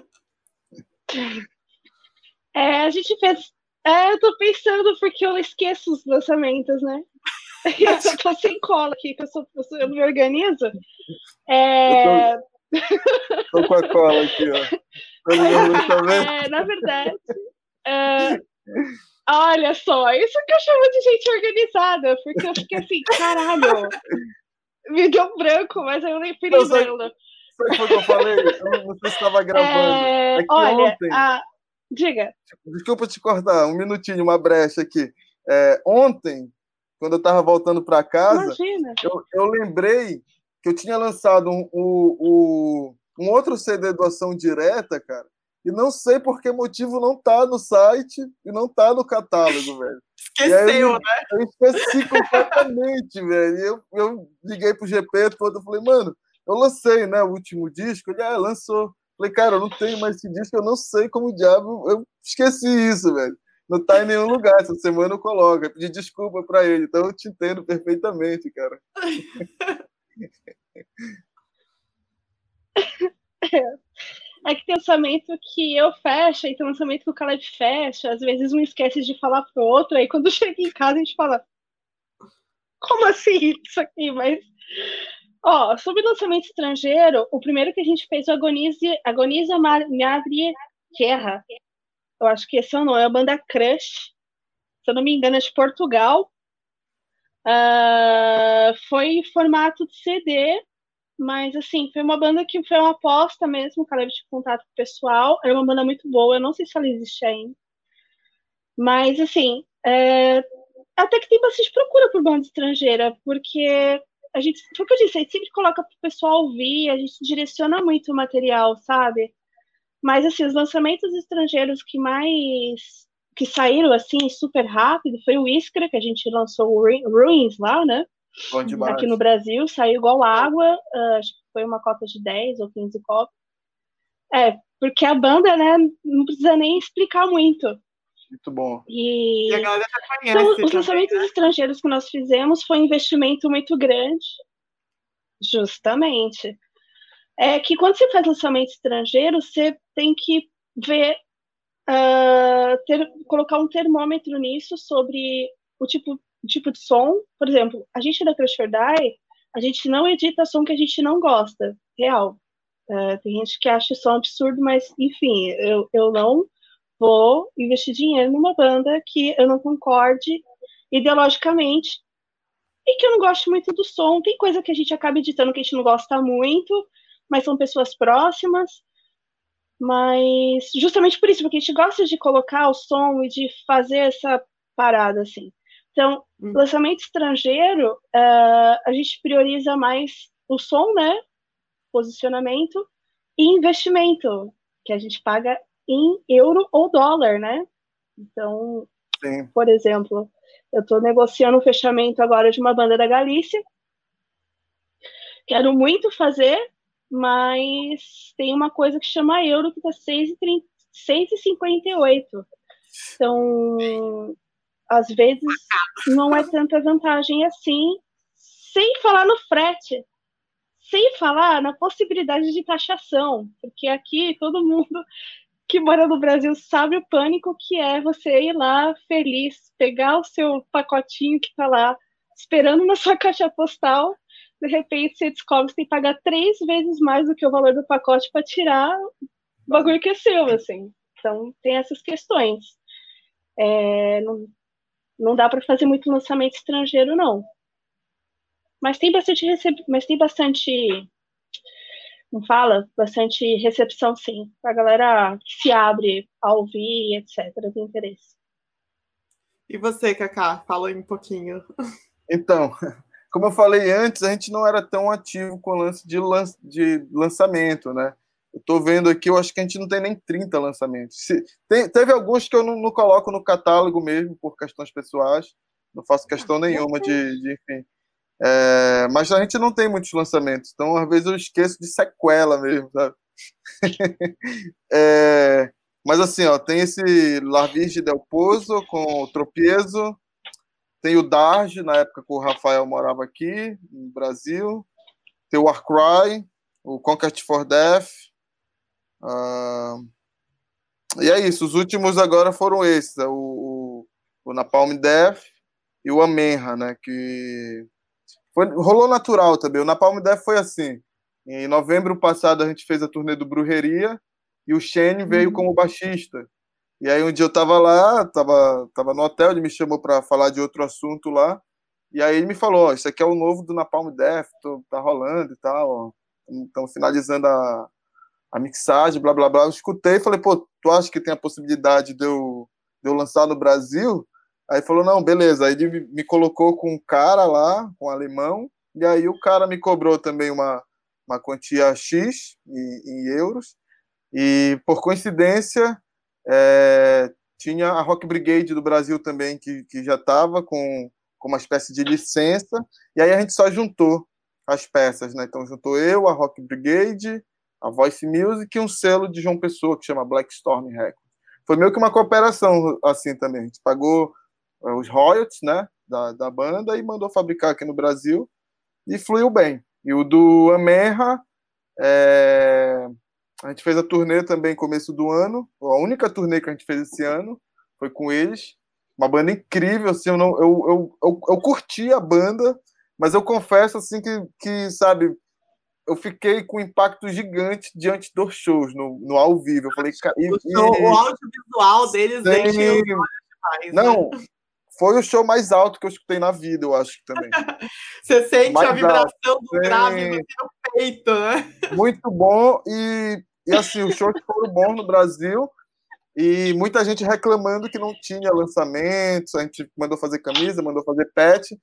É, a gente fez. É, eu tô pensando porque eu esqueço os lançamentos, né? Eu só tô sem cola aqui, que eu, sou, eu, sou, eu me organizo. É... Eu tô, tô, com a cola aqui, ó. É, na verdade. É... Olha só, isso que eu chamo de gente organizada, porque eu fiquei assim, caralho, me deu branco, mas eu nem fui lembrando. Sabe o que eu falei? Eu não sei se estava gravando. É, é olha, ontem, a... diga. Desculpa te cortar, um minutinho, uma brecha aqui. É, ontem, quando eu estava voltando para casa, eu, eu, lembrei que eu tinha lançado um, um, um outro CD doação direta, cara, e não sei por que motivo não tá no site e não tá no catálogo, velho. Esqueceu, eu, né? Eu esqueci completamente, velho. Eu, eu liguei pro GP todo, eu falei, mano, eu lancei, né, o último disco. Ele, ah, lançou. Falei, cara, eu não tenho mais esse disco, eu não sei como diabo. Eu esqueci isso, velho. Não tá em nenhum lugar. Essa semana eu coloco. Eu pedi desculpa pra ele, então eu te entendo perfeitamente, cara. É que tem lançamento que eu fecho, e tem lançamento que o Caleb fecha, às vezes um esquece de falar pro outro, aí quando chega em casa a gente fala, como assim isso aqui? Mas, ó, sobre lançamento estrangeiro, o primeiro que a gente fez, o Agonize, Agoniza Madre Guerra. Eu acho que esse é o nome, é a banda Crush. Se eu não me engano, é de Portugal. Uh, foi em formato de CD, mas, assim, foi uma banda que foi uma aposta mesmo, que ela teve contato com o pessoal. Era uma banda muito boa, eu não sei se ela existe ainda. Mas, assim, é... até que tem bastante procura por banda estrangeira, porque a gente, foi o que eu disse, a gente sempre coloca para o pessoal ouvir, a gente direciona muito o material, sabe? Mas, assim, os lançamentos estrangeiros que mais que saíram assim super rápido foi o Iskra, que a gente lançou o Ruins lá, né? Aqui no Brasil, saiu igual água, uh, acho que foi uma cota de 10 ou 15 copos. É, porque a banda, né, não precisa nem explicar muito. Muito bom. E, e a galera já conhece. Então, os lançamentos né? estrangeiros que nós fizemos foi um investimento muito grande. Justamente. É que quando você faz lançamento estrangeiro, você tem que ver uh, ter, colocar um termômetro nisso sobre o tipo, tipo de som. Por exemplo, a gente da Crush or Die, a gente não edita som que a gente não gosta, real. Uh, tem gente que acha som absurdo, mas enfim, eu, eu não vou investir dinheiro numa banda que eu não concorde ideologicamente e que eu não gosto muito do som. Tem coisa que a gente acaba editando que a gente não gosta muito, mas são pessoas próximas. Mas justamente por isso, porque a gente gosta de colocar o som e de fazer essa parada assim. Então, hum. lançamento estrangeiro, uh, a gente prioriza mais o som, né? Posicionamento e investimento, que a gente paga em euro ou dólar, né? Então, Sim. por exemplo, eu estou negociando o um fechamento agora de uma banda da Galícia. Quero muito fazer, mas tem uma coisa que chama euro que está 6,58. Então, às vezes, não é tanta vantagem assim, sem falar no frete, sem falar na possibilidade de taxação, porque aqui todo mundo que mora no Brasil sabe o pânico que é você ir lá feliz, pegar o seu pacotinho que está lá esperando na sua caixa postal, de repente você descobre que tem que pagar três vezes mais do que o valor do pacote para tirar o bagulho que é seu, assim. Então tem essas questões. É, não, não dá para fazer muito lançamento estrangeiro, não. Mas tem bastante receb... mas tem bastante não fala, bastante recepção, sim. A galera se abre a ouvir, etc., tem interesse. E você, Kaká, fala aí um pouquinho. Então, como eu falei antes, a gente não era tão ativo com o lance de, lan de lançamento, né? Eu tô vendo aqui, eu acho que a gente não tem nem 30 lançamentos. Se, tem, teve alguns que eu não, não, coloco no catálogo mesmo, por questões pessoais. Não faço questão ah, nenhuma de, de enfim, é, mas a gente não tem muitos lançamentos, então às vezes eu esqueço de sequela mesmo, sabe? é, mas assim, ó, tem esse La Virge del Pozo com o Tropiezo, tem o Darge, na época que o Rafael morava aqui, no Brasil, tem o Warcry, o Conquest for Death, uh, e é isso, os últimos agora foram esses, o, o, o Napalm Death e o Amenra, né, que foi, rolou natural também. O Napalm Death foi assim. Em novembro passado a gente fez a turnê do Brujeria e o Shane veio uhum. como baixista. E aí um dia eu tava lá, tava, tava no hotel, ele me chamou para falar de outro assunto lá. E aí ele me falou, isso aqui é o novo do Napalm Death, tô, tá rolando e tal, Estão finalizando a, a mixagem, blá blá blá. Eu escutei e falei, pô, tu acha que tem a possibilidade de eu, de eu lançar no Brasil? Aí falou, não, beleza. Aí me colocou com um cara lá, com um alemão, e aí o cara me cobrou também uma, uma quantia X em, em euros. E por coincidência, é, tinha a Rock Brigade do Brasil também, que, que já estava com, com uma espécie de licença, e aí a gente só juntou as peças, né? Então juntou eu, a Rock Brigade, a Voice Music e um selo de João Pessoa que chama Black Storm Records. Foi meio que uma cooperação assim também. A gente pagou os royalties né, da, da banda e mandou fabricar aqui no Brasil e fluiu bem. E o do Amerra, é, a gente fez a turnê também começo do ano, a única turnê que a gente fez esse ano foi com eles. Uma banda incrível, assim, eu, não, eu, eu, eu, eu curti a banda, mas eu confesso assim que, que sabe, eu fiquei com um impacto gigante diante dos shows no, no ao vivo. Eu falei, e, o, show, e, o audiovisual deles sim, demais, Não, né? Foi o show mais alto que eu escutei na vida, eu acho também. Você sente mais a vibração alto. do grave no seu peito, né? Muito bom e, e assim, os shows foram bons no Brasil e muita gente reclamando que não tinha lançamentos, a gente mandou fazer camisa, mandou fazer pet,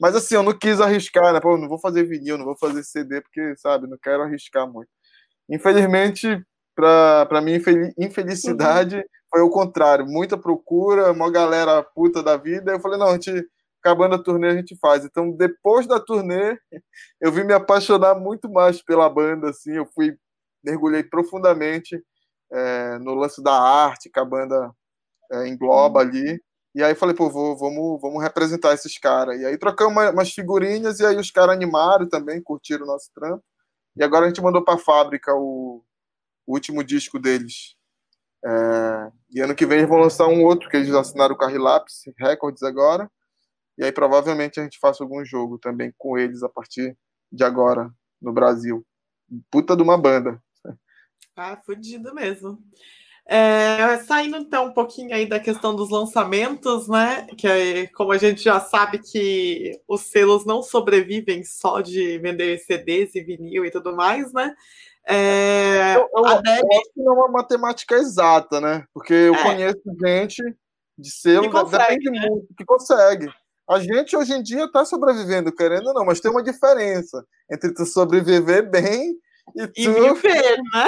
mas assim, eu não quis arriscar, né? Pô, não vou fazer vinil, não vou fazer CD, porque, sabe, não quero arriscar muito. Infelizmente, para minha infelicidade, uhum foi o contrário, muita procura, uma galera puta da vida. Eu falei, não, a gente, acabando a turnê, a gente faz. Então, depois da turnê, eu vim me apaixonar muito mais pela banda, assim, eu fui, mergulhei profundamente é, no lance da arte que a banda é, engloba ali. E aí falei, pô, vou, vamos, vamos representar esses caras. E aí trocamos uma, umas figurinhas e aí os caras animaram também, curtiram o nosso trampo. E agora a gente mandou para a fábrica o, o último disco deles, É, e ano que vem eles vão lançar um outro, que eles assinaram o Carrilaps Records agora. E aí provavelmente a gente faça algum jogo também com eles a partir de agora, no Brasil. Puta de uma banda. Ah, fudido mesmo. É, saindo então um pouquinho aí da questão dos lançamentos, né? Que como a gente já sabe que os selos não sobrevivem só de vender CDs e vinil e tudo mais, né? É, eu, eu, eu acho que não é uma matemática exata, né? Porque eu é. conheço gente de selo, que consegue, depende né? muito, que consegue. A gente hoje em dia está sobrevivendo, querendo ou não, mas tem uma diferença entre tu sobreviver bem e tu. E viver, né?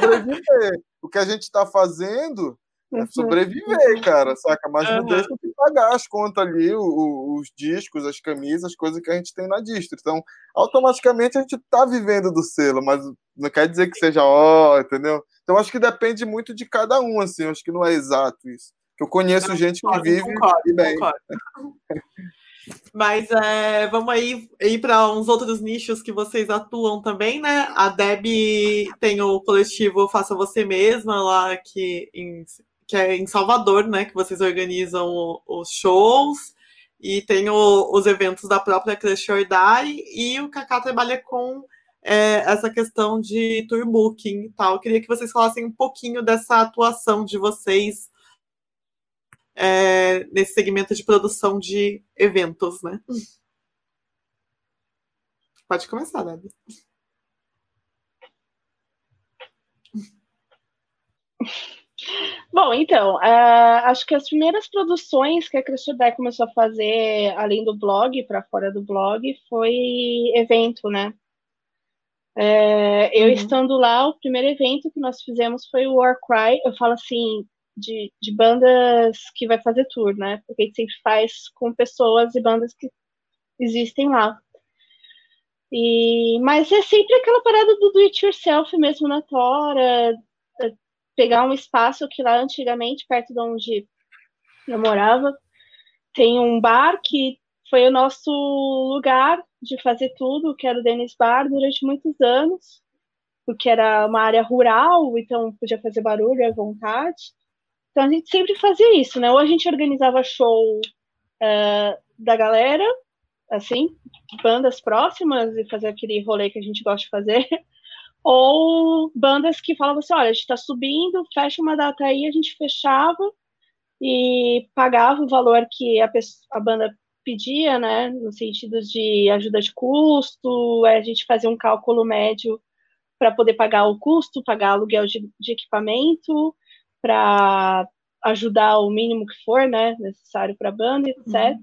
Sobreviver. O que a gente está fazendo é uhum. sobreviver, cara, saca? Mas não deixa de pagar as contas ali, os, os discos, as camisas, as coisas que a gente tem na distro. Então, automaticamente a gente está vivendo do selo, mas não quer dizer que seja ó, entendeu? Então, acho que depende muito de cada um, assim, acho que não é exato isso. Eu conheço gente que vive concordo, e bem. Concordo. Mas é, vamos aí ir para uns outros nichos que vocês atuam também, né? A Deb tem o coletivo Faça Você Mesma, lá que, em, que é em Salvador, né? Que vocês organizam os shows e tem o, os eventos da própria Crush or Die, e o Kaká trabalha com é, essa questão de tour booking e tal. Eu queria que vocês falassem um pouquinho dessa atuação de vocês é, nesse segmento de produção de eventos, né? Pode começar, Debbie. Bom, então, uh, acho que as primeiras produções que a Cristodé começou a fazer, além do blog, para fora do blog, foi evento, né? Uh, eu uhum. estando lá, o primeiro evento que nós fizemos foi o Warcry. Eu falo assim, de, de bandas que vai fazer tour, né? Porque a gente sempre faz com pessoas e bandas que existem lá. E, mas é sempre aquela parada do do it yourself mesmo na Tora, é, pegar um espaço que lá antigamente, perto de onde eu morava, tem um bar que foi o nosso lugar de fazer tudo, que era o Dennis Bar, durante muitos anos, porque era uma área rural, então podia fazer barulho à vontade. Então a gente sempre fazia isso, né? Ou a gente organizava show uh, da galera, assim, bandas próximas e fazer aquele rolê que a gente gosta de fazer, ou bandas que falavam assim, olha, a gente está subindo, fecha uma data aí, a gente fechava e pagava o valor que a, pessoa, a banda pedia, né, no sentido de ajuda de custo, a gente fazia um cálculo médio para poder pagar o custo, pagar aluguel de, de equipamento, para ajudar o mínimo que for, né, necessário para a banda, etc. Uhum.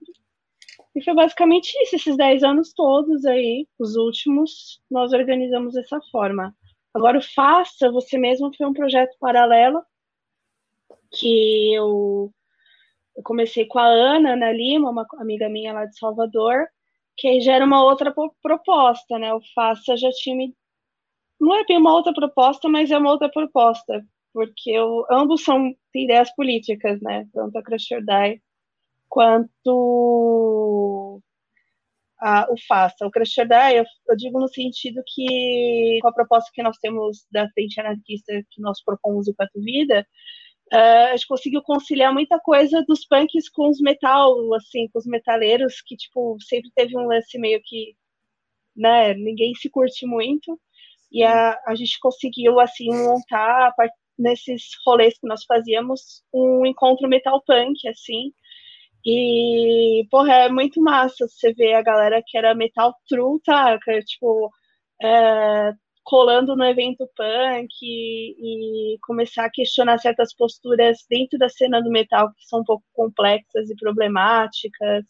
E foi basicamente isso, esses 10 anos todos aí, os últimos, nós organizamos dessa forma. Agora, o Faça Você Mesmo foi um projeto paralelo que eu, eu comecei com a Ana, Ana Lima, uma amiga minha lá de Salvador, que aí já era uma outra proposta, né? O Faça já tinha me... Não é bem uma outra proposta, mas é uma outra proposta, porque eu, ambos são têm ideias políticas, né? Tanto a Crush or Die quanto a, o Faça. O Die, eu, eu, digo no sentido que, com a proposta que nós temos da frente anarquista que nós propomos o Quatro Vida, uh, a gente conseguiu conciliar muita coisa dos punks com os metal, assim, com os metaleiros, que, tipo, sempre teve um lance meio que, né, ninguém se curte muito, e a, a gente conseguiu, assim, montar, nesses rolês que nós fazíamos, um encontro metal punk, assim. E, porra, é muito massa você ver a galera que era metal true, tá? Que, tipo, é, colando no evento punk e, e, começar a questionar certas posturas dentro da cena do metal que são um pouco complexas e problemáticas.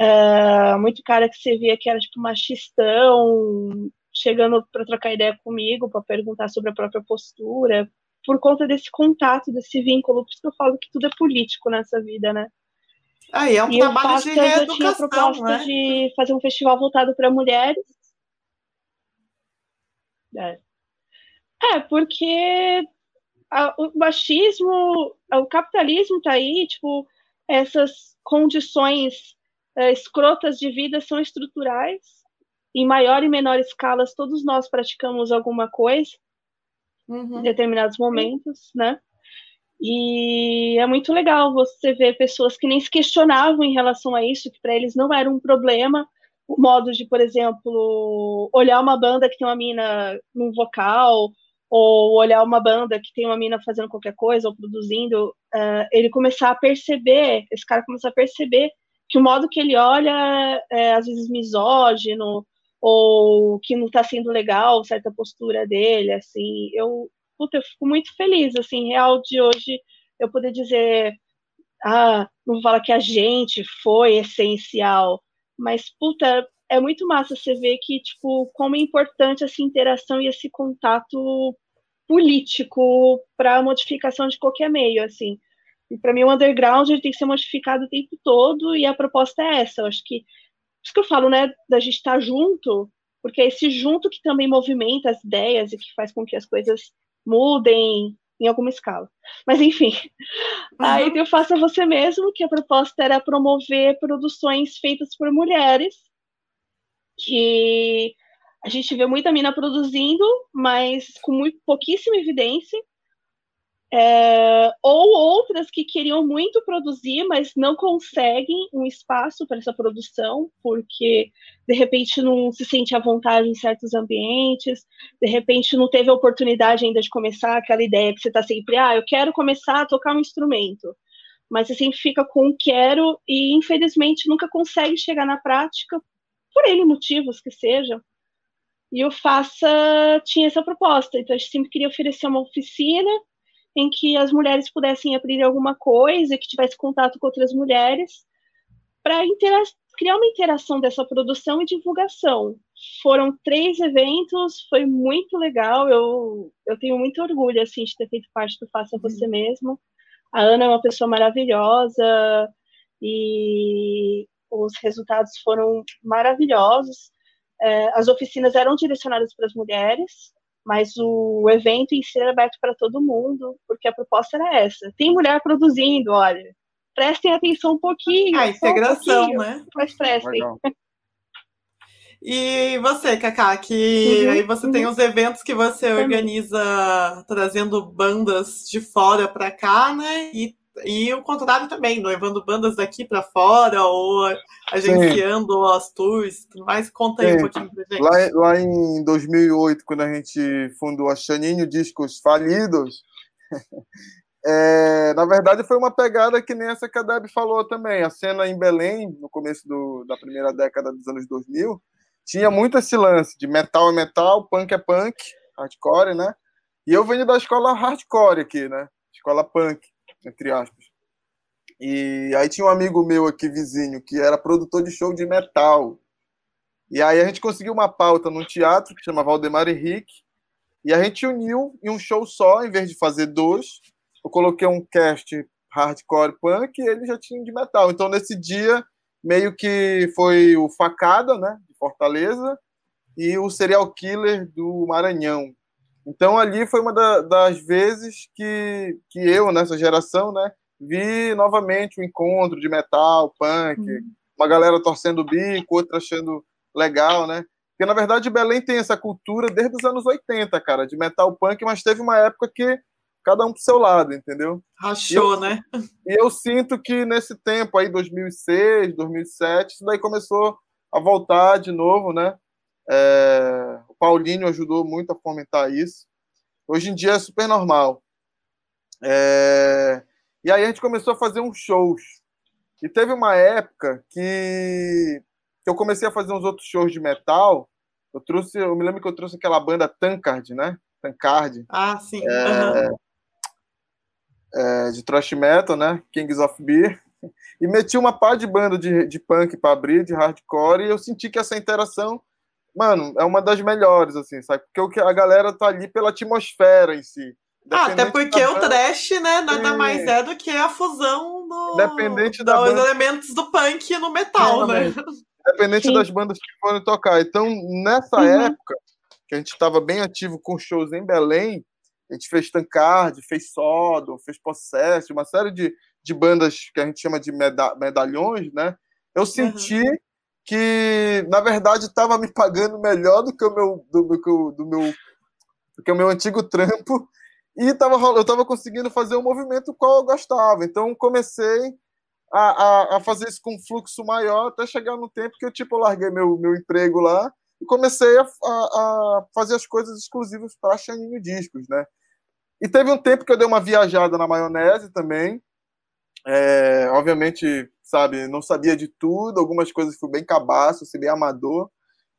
É, muito cara que você via que era tipo machistão, chegando para trocar ideia comigo, para perguntar sobre a própria postura, por conta desse contato, desse vínculo. Por isso que eu falo que tudo é político nessa vida, né? Aí é um e trabalho de reeducação, eu tinha né? de fazer um festival voltado para mulheres. É, é porque a, o machismo, o capitalismo tá aí, tipo, essas condições é, escrotas de vida são estruturais. Em maior e menor escalas, todos nós praticamos alguma coisa uhum. em determinados momentos, né? E é muito legal você ver pessoas que nem se questionavam em relação a isso, que para eles não era um problema, o modo de, por exemplo, olhar uma banda que tem uma mina num vocal, ou olhar uma banda que tem uma mina fazendo qualquer coisa, ou produzindo, uh, ele começar a perceber, esse cara começar a perceber que o modo que ele olha é às vezes misógino, ou que não está sendo legal certa postura dele, assim, eu, puta, eu fico muito feliz, assim, real de hoje eu poder dizer, ah, não vou falar que a gente foi essencial, mas, puta, é muito massa você ver que, tipo, como é importante essa interação e esse contato político para a modificação de qualquer meio, assim. E para mim o underground tem que ser modificado o tempo todo e a proposta é essa. Eu acho que isso que eu falo, né, da gente estar tá junto, porque é esse junto que também movimenta as ideias e que faz com que as coisas mudem em alguma escala. Mas enfim, uhum. aí eu faço você mesmo, que a proposta era promover produções feitas por mulheres, que a gente vê muita mina produzindo, mas com muito, pouquíssima evidência, é, ou outras que queriam muito produzir, mas não conseguem um espaço para essa produção, porque de repente não se sente à vontade em certos ambientes, de repente não teve a oportunidade ainda de começar aquela ideia que você está sempre, ah, eu quero começar a tocar um instrumento, mas você sempre fica com um quero e infelizmente nunca consegue chegar na prática, por N motivos que sejam. E o Faça tinha essa proposta, então a gente sempre queria oferecer uma oficina em que as mulheres pudessem aprender alguma coisa, que tivesse contato com outras mulheres, para criar uma interação dessa produção e divulgação. Foram três eventos, foi muito legal, eu, eu tenho muito orgulho assim, de ter feito parte do Faça Você uhum. Mesmo. A Ana é uma pessoa maravilhosa e os resultados foram maravilhosos. É, as oficinas eram direcionadas para as mulheres, mas o evento em si era aberto para todo mundo, porque a proposta era essa. Tem mulher produzindo, olha, prestem atenção um pouquinho. A integração, um né? Mas prestem. E você, Cacá, que uhum, aí você uhum. tem os eventos que você organiza trazendo bandas de fora para cá, né? E e o contrário também, levando bandas daqui para fora ou agenciando Sim. as tours. Mas conta aí Sim. um pouquinho pra gente. Lá, lá em 2008, quando a gente fundou a Chaninho Discos Falidos, é, na verdade foi uma pegada que nem essa que a Deb falou também. A cena em Belém, no começo do, da primeira década dos anos 2000, tinha muito esse lance de metal é metal, punk é punk, hardcore, né? E eu venho da escola hardcore aqui, né? Escola punk entre aspas. E aí tinha um amigo meu aqui, vizinho, que era produtor de show de metal. E aí a gente conseguiu uma pauta num teatro que chama Valdemar Henrique. E a gente uniu em um show só, em vez de fazer dois. Eu coloquei um cast hardcore punk e ele já tinha de metal. Então nesse dia, meio que foi o Facada, né, de Fortaleza, e o Serial Killer do Maranhão. Então ali foi uma da, das vezes que, que eu, nessa geração, né, vi novamente o um encontro de metal, punk, uhum. uma galera torcendo o bico, outra achando legal, né? Porque na verdade Belém tem essa cultura desde os anos 80, cara, de metal punk, mas teve uma época que cada um pro seu lado, entendeu? Rachou, eu, né? E eu sinto que nesse tempo aí, 2006, 2007, isso daí começou a voltar de novo, né? É, Paulinho ajudou muito a fomentar isso. Hoje em dia é super normal. É, e aí a gente começou a fazer uns shows. E teve uma época que, eu comecei a fazer uns outros shows de metal. Eu trouxe, eu me lembro que eu trouxe aquela banda Tankard, né? Tankard. Ah, sim. É, uhum. é, de thrash metal, né? Kings of Beer. E meti uma pá de banda de, de punk para abrir, de hardcore, e eu senti que essa interação mano, é uma das melhores, assim, sabe? Porque a galera tá ali pela atmosfera em si. Ah, até porque o trash, né, nada Sim. mais é do que a fusão do, Dependente dos banda... elementos do punk no metal, né? Dependente Sim. das bandas que forem tocar. Então, nessa uhum. época, que a gente estava bem ativo com shows em Belém, a gente fez Tancard, fez Sodo, fez Possess, uma série de, de bandas que a gente chama de meda medalhões, né? Eu senti uhum que na verdade estava me pagando melhor do que o meu do, do, do, meu do que o meu antigo trampo e tava, eu estava conseguindo fazer um movimento qual eu gostava. Então comecei a, a, a, fazer isso com um fluxo maior até chegar no tempo que eu tipo larguei meu, meu emprego lá e comecei a, a, fazer as coisas exclusivas para Chaninho Discos, né? E teve um tempo que eu dei uma viajada na maionese também. É, obviamente, sabe, não sabia de tudo, algumas coisas fui bem cabaço, fui bem amador.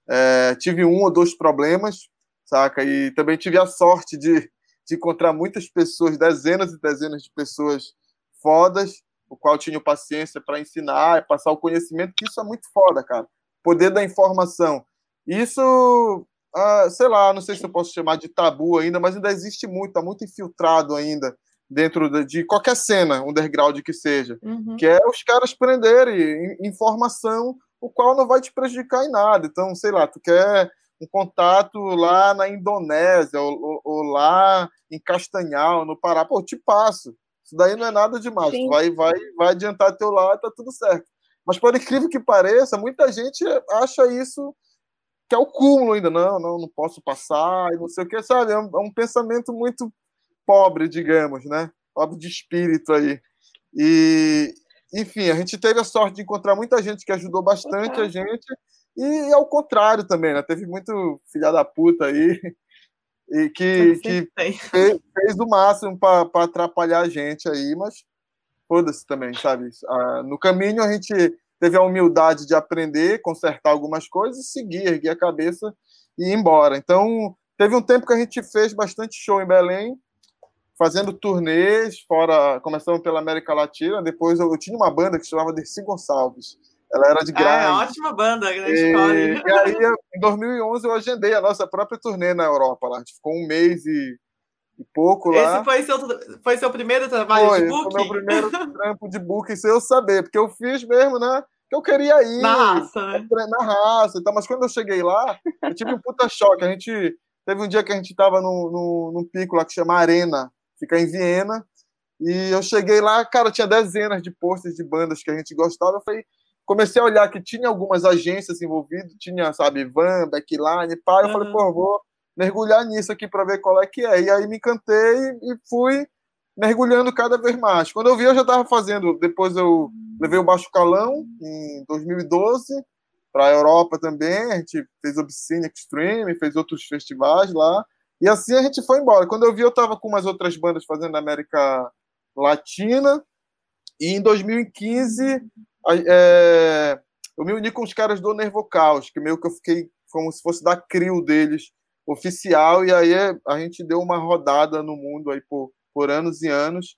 É, tive um ou dois problemas, saca? E também tive a sorte de de encontrar muitas pessoas, dezenas e dezenas de pessoas fodas, o qual tinham paciência para ensinar, e passar o conhecimento, que isso é muito foda, cara. Poder da informação. Isso, ah, sei lá, não sei se eu posso chamar de tabu ainda, mas ainda existe muito, está muito infiltrado ainda dentro de, qualquer cena, underground que seja, uhum. que é os caras prenderem informação, o qual não vai te prejudicar em nada. Então, sei lá, tu quer um contato lá na Indonésia ou, ou, ou, lá em Castanhal, no Pará, pô, te passo. Isso daí não é nada demais. Vai, vai, vai adiantar teu lado, tá tudo certo. Mas por incrível que pareça, muita gente acha isso que é o cúmulo ainda. Não, não, não posso passar e não sei o que, sabe? É um, é um pensamento muito pobre, digamos, né? Pobre de espírito aí. E, enfim, a gente teve a sorte de encontrar muita gente que ajudou bastante a gente e ao contrário também, né? Teve muito filha da puta aí e que, que fez, fez do máximo para atrapalhar a gente aí, mas foda-se também, sabe? Ah, no caminho a gente teve a humildade de aprender, consertar algumas coisas, seguir, erguer a cabeça e ir embora. Então, teve um tempo que a gente fez bastante show em Belém, fazendo turnês, fora, começamos pela América Latina, depois eu, eu tinha uma banda que se chamava Dercy Gonçalves, ela era de grande. É, ótima banda, grande e, e aí, em 2011, eu agendei a nossa própria turnê na Europa. Lá. A gente ficou um mês e, e pouco lá. Esse foi seu, foi seu primeiro trabalho foi, de booking? Foi meu primeiro trampo de booking, sem eu saber. Porque eu fiz mesmo, né? Que eu queria ir. Na raça, né? Na raça. Então, mas quando eu cheguei lá, eu tive um puta choque. A gente... Teve um dia que a gente tava num, num, num pico lá que chama Arena. Fica em Viena. E eu cheguei lá, cara, tinha dezenas de posters de bandas que a gente gostava. Eu falei, comecei a olhar que tinha algumas agências envolvidas, tinha, sabe, Van, Backline, pá, eu uhum. falei, pô, vou mergulhar nisso aqui para ver qual é que é. E aí me encantei e fui mergulhando cada vez mais. Quando eu vi, eu já estava fazendo, depois eu levei o Baixo Calão em 2012 para a Europa também, a gente fez Obscene Extreme, fez outros festivais lá, e assim a gente foi embora. Quando eu vi, eu estava com umas outras bandas fazendo na América Latina, e em 2015 é, eu me uni com os caras do Nervocaus, que meio que eu fiquei como se fosse da crio deles oficial, e aí a gente deu uma rodada no mundo aí por, por anos e anos.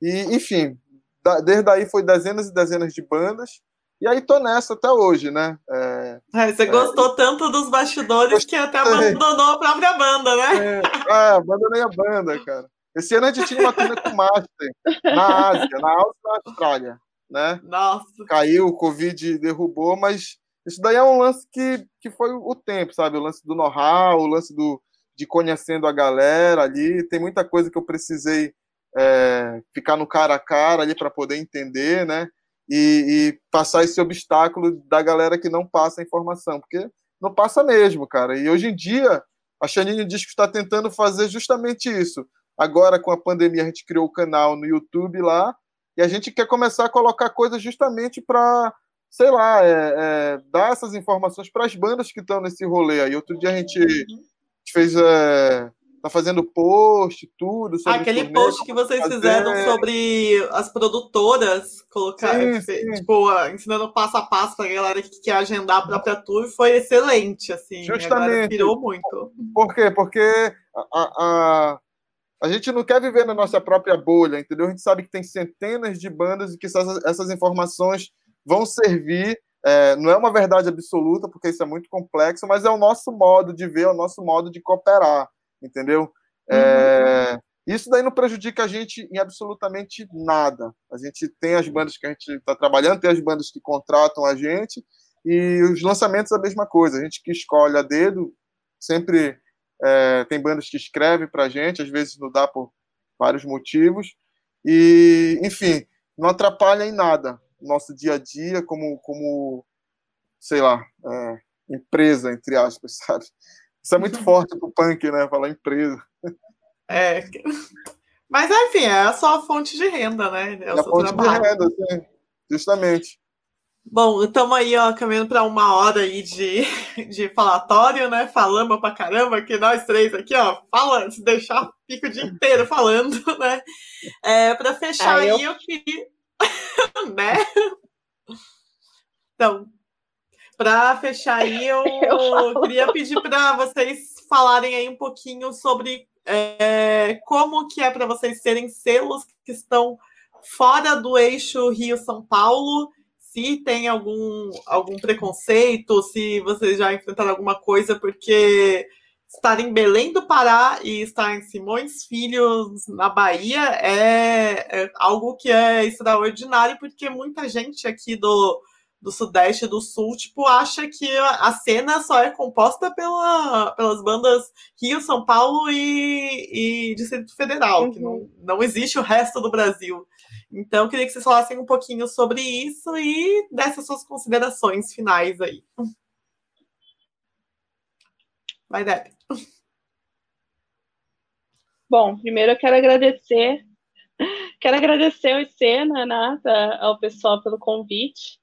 E, enfim, da, desde aí foi dezenas e dezenas de bandas, e aí tô nessa até hoje, né? É, é, você gostou é, tanto dos bastidores que até abandonou a própria banda, né? É, é, abandonei a banda, cara. Esse ano a gente tinha uma turnê com Master na Ásia, na Áustria e na Austrália né? Nossa. Caiu, o Covid derrubou, mas isso daí é um lance que, que foi o tempo, sabe? O lance do know-how, o lance do, de conhecendo a galera ali. Tem muita coisa que eu precisei é, ficar no cara a cara ali para poder entender, né? E, e, passar esse obstáculo da galera que não passa a informação, porque não passa mesmo, cara. E hoje em dia, a Xanine diz que está tentando fazer justamente isso. Agora, com a pandemia, a gente criou o canal no YouTube lá, e a gente quer começar a colocar coisas justamente para, sei lá, é, é, dar essas informações para as bandas que estão nesse rolê aí. Outro dia a gente uhum. fez. É, tá fazendo post, tudo. Sobre Aquele post que vocês fazer. fizeram sobre as produtoras, colocar, sim, sim. tipo, ensinando passo a passo para a galera que quer agendar a própria tour, foi excelente, assim. Justamente. Virou muito. Por quê? Porque a, a, a gente não quer viver na nossa própria bolha, entendeu? A gente sabe que tem centenas de bandas e que essas, essas informações vão servir. É, não é uma verdade absoluta, porque isso é muito complexo, mas é o nosso modo de ver, é o nosso modo de cooperar, entendeu? É, uhum. Isso daí não prejudica a gente em absolutamente nada. A gente tem as bandas que a gente está trabalhando, tem as bandas que contratam a gente, e os lançamentos a mesma coisa. A gente que escolhe a dedo, sempre é, tem bandas que escrevem para a gente, às vezes não dá por vários motivos. E, enfim, não atrapalha em nada nosso dia a dia como, como sei lá, é, empresa, entre aspas, sabe? Isso é muito forte pro punk, né? Falar empresa. É. Mas enfim, é só a fonte de renda, né? É, é a fonte trabalho. de renda, sim. Justamente. Bom, estamos aí, ó, caminhando para uma hora aí de, de falatório, né? Falamos pra caramba, que nós três aqui, ó, falando, se deixar, fica o dia inteiro falando, né? É, para fechar aí, eu... eu queria. né? Então, para fechar aí, eu, eu queria pedir para vocês falarem aí um pouquinho sobre é, como que é para vocês serem selos que estão fora do eixo Rio-São Paulo, se tem algum, algum preconceito, se vocês já enfrentaram alguma coisa, porque estar em Belém do Pará e estar em Simões Filhos, na Bahia, é, é algo que é extraordinário, porque muita gente aqui do, do Sudeste e do Sul, tipo, acha que a cena só é composta pela, pelas bandas Rio, São Paulo e, e Distrito Federal, uhum. que não, uhum. não existe o resto do Brasil. Então, eu queria que vocês falassem um pouquinho sobre isso e dessas suas considerações finais aí. Vai, Deb. Bom, primeiro eu quero agradecer, quero agradecer ao Cena, Nata, ao pessoal pelo convite.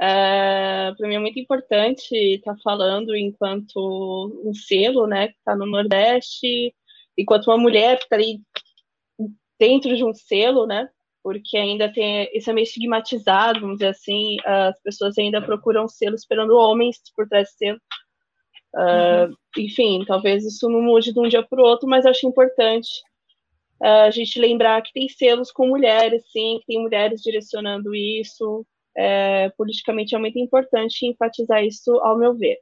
É, para mim é muito importante estar tá falando enquanto um selo, né, que está no Nordeste, enquanto uma mulher que está ali dentro de um selo, né, porque ainda tem isso é meio estigmatizado, vamos dizer assim, as pessoas ainda procuram selo esperando homens por trás de selo. Uh, uhum. Enfim, talvez isso não mude de um dia para o outro, mas acho importante uh, a gente lembrar que tem selos com mulheres, sim, que tem mulheres direcionando isso, é, politicamente é muito importante enfatizar isso, ao meu ver.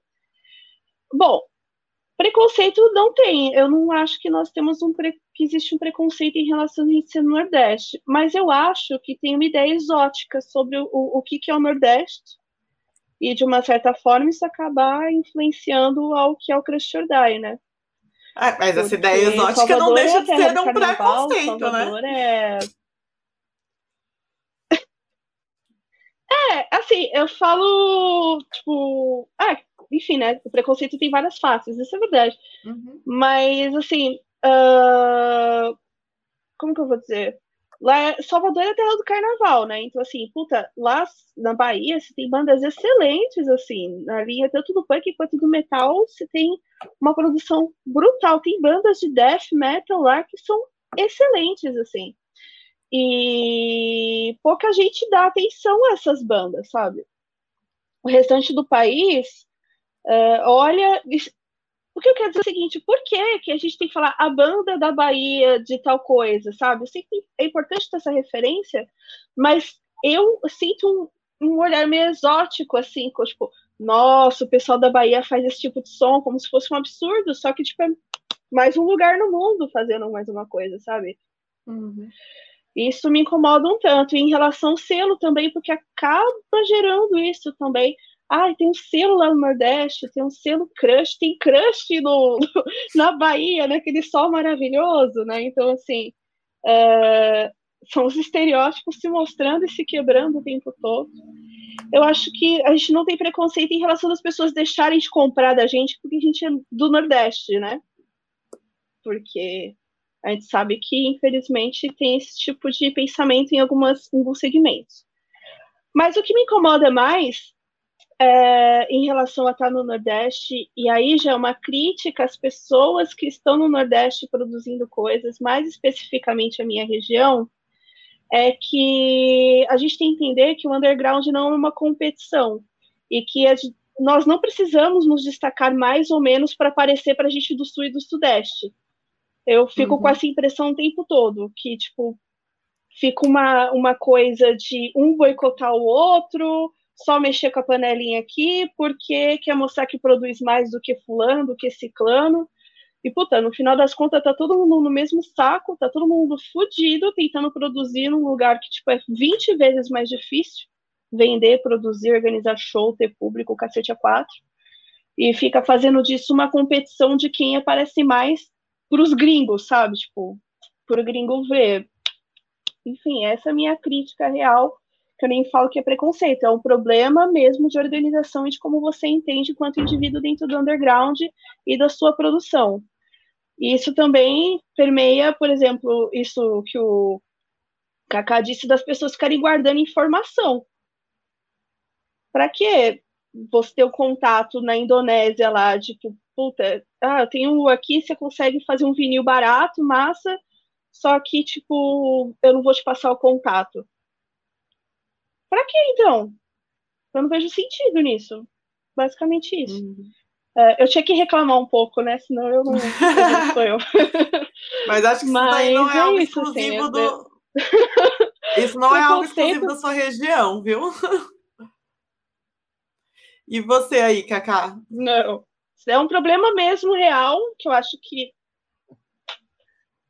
Bom, preconceito não tem. Eu não acho que nós temos um pre... que existe um preconceito em relação a ser no Nordeste, mas eu acho que tem uma ideia exótica sobre o, o que, que é o Nordeste e de uma certa forma isso acabar influenciando ao que é o Crush Die, né? Ah, mas Porque essa ideia exótica Salvador não deixa é de ser um preconceito, né? Salvador né? É É, assim, eu falo, tipo, ah, enfim, né? O preconceito tem várias faces, isso é verdade. Uhum. Mas, assim, uh, como que eu vou dizer? Lá, é, Salvador é a terra do carnaval, né? Então, assim, puta, lá na Bahia você tem bandas excelentes, assim, na linha tanto do punk quanto do metal, você tem uma produção brutal. Tem bandas de death metal lá que são excelentes, assim. E pouca gente dá atenção a essas bandas, sabe? O restante do país uh, olha. O que eu quero dizer é o seguinte: por que, que a gente tem que falar a banda da Bahia de tal coisa, sabe? Eu sei que é importante ter essa referência, mas eu sinto um, um olhar meio exótico, assim, com, tipo, nossa, o pessoal da Bahia faz esse tipo de som como se fosse um absurdo, só que, tipo, é mais um lugar no mundo fazendo mais uma coisa, sabe? Uhum. Isso me incomoda um tanto. E em relação ao selo também, porque acaba gerando isso também. Ah, tem um selo lá no Nordeste, tem um selo crush, tem crush no, no na Bahia, né? Aquele sol maravilhoso, né? Então, assim, é, são os estereótipos se mostrando e se quebrando o tempo todo. Eu acho que a gente não tem preconceito em relação às pessoas deixarem de comprar da gente porque a gente é do Nordeste, né? Porque a gente sabe que, infelizmente, tem esse tipo de pensamento em, algumas, em alguns segmentos. Mas o que me incomoda mais é, em relação a estar no Nordeste, e aí já é uma crítica às pessoas que estão no Nordeste produzindo coisas, mais especificamente a minha região, é que a gente tem que entender que o underground não é uma competição e que a, nós não precisamos nos destacar mais ou menos para aparecer para a gente do Sul e do Sudeste. Eu fico uhum. com essa impressão o tempo todo, que, tipo, fica uma, uma coisa de um boicotar o outro, só mexer com a panelinha aqui, porque quer mostrar que produz mais do que fulano, do que ciclano. E, puta, no final das contas, tá todo mundo no mesmo saco, tá todo mundo fudido, tentando produzir num lugar que, tipo, é 20 vezes mais difícil vender, produzir, organizar show, ter público, cacete a quatro. E fica fazendo disso uma competição de quem aparece mais pros gringos, sabe? Tipo, pro gringo ver. Enfim, essa é a minha crítica real, que eu nem falo que é preconceito, é um problema mesmo de organização e de como você entende quanto indivíduo dentro do underground e da sua produção. E isso também permeia, por exemplo, isso que o Kaká disse das pessoas ficarem guardando informação. Para quê? Você ter o contato na Indonésia lá, tipo, puta, ah, eu tenho aqui, você consegue fazer um vinil barato, massa, só que, tipo, eu não vou te passar o contato. Pra que então? Eu não vejo sentido nisso. Basicamente isso. Uhum. É, eu tinha que reclamar um pouco, né? Senão eu não, não sou eu. Mas acho que Mas isso daí não é, é algo isso, exclusivo assim, do. Isso não é algo exclusivo da sua região, viu? E você aí, Cacá? Não. É um problema mesmo real, que eu acho que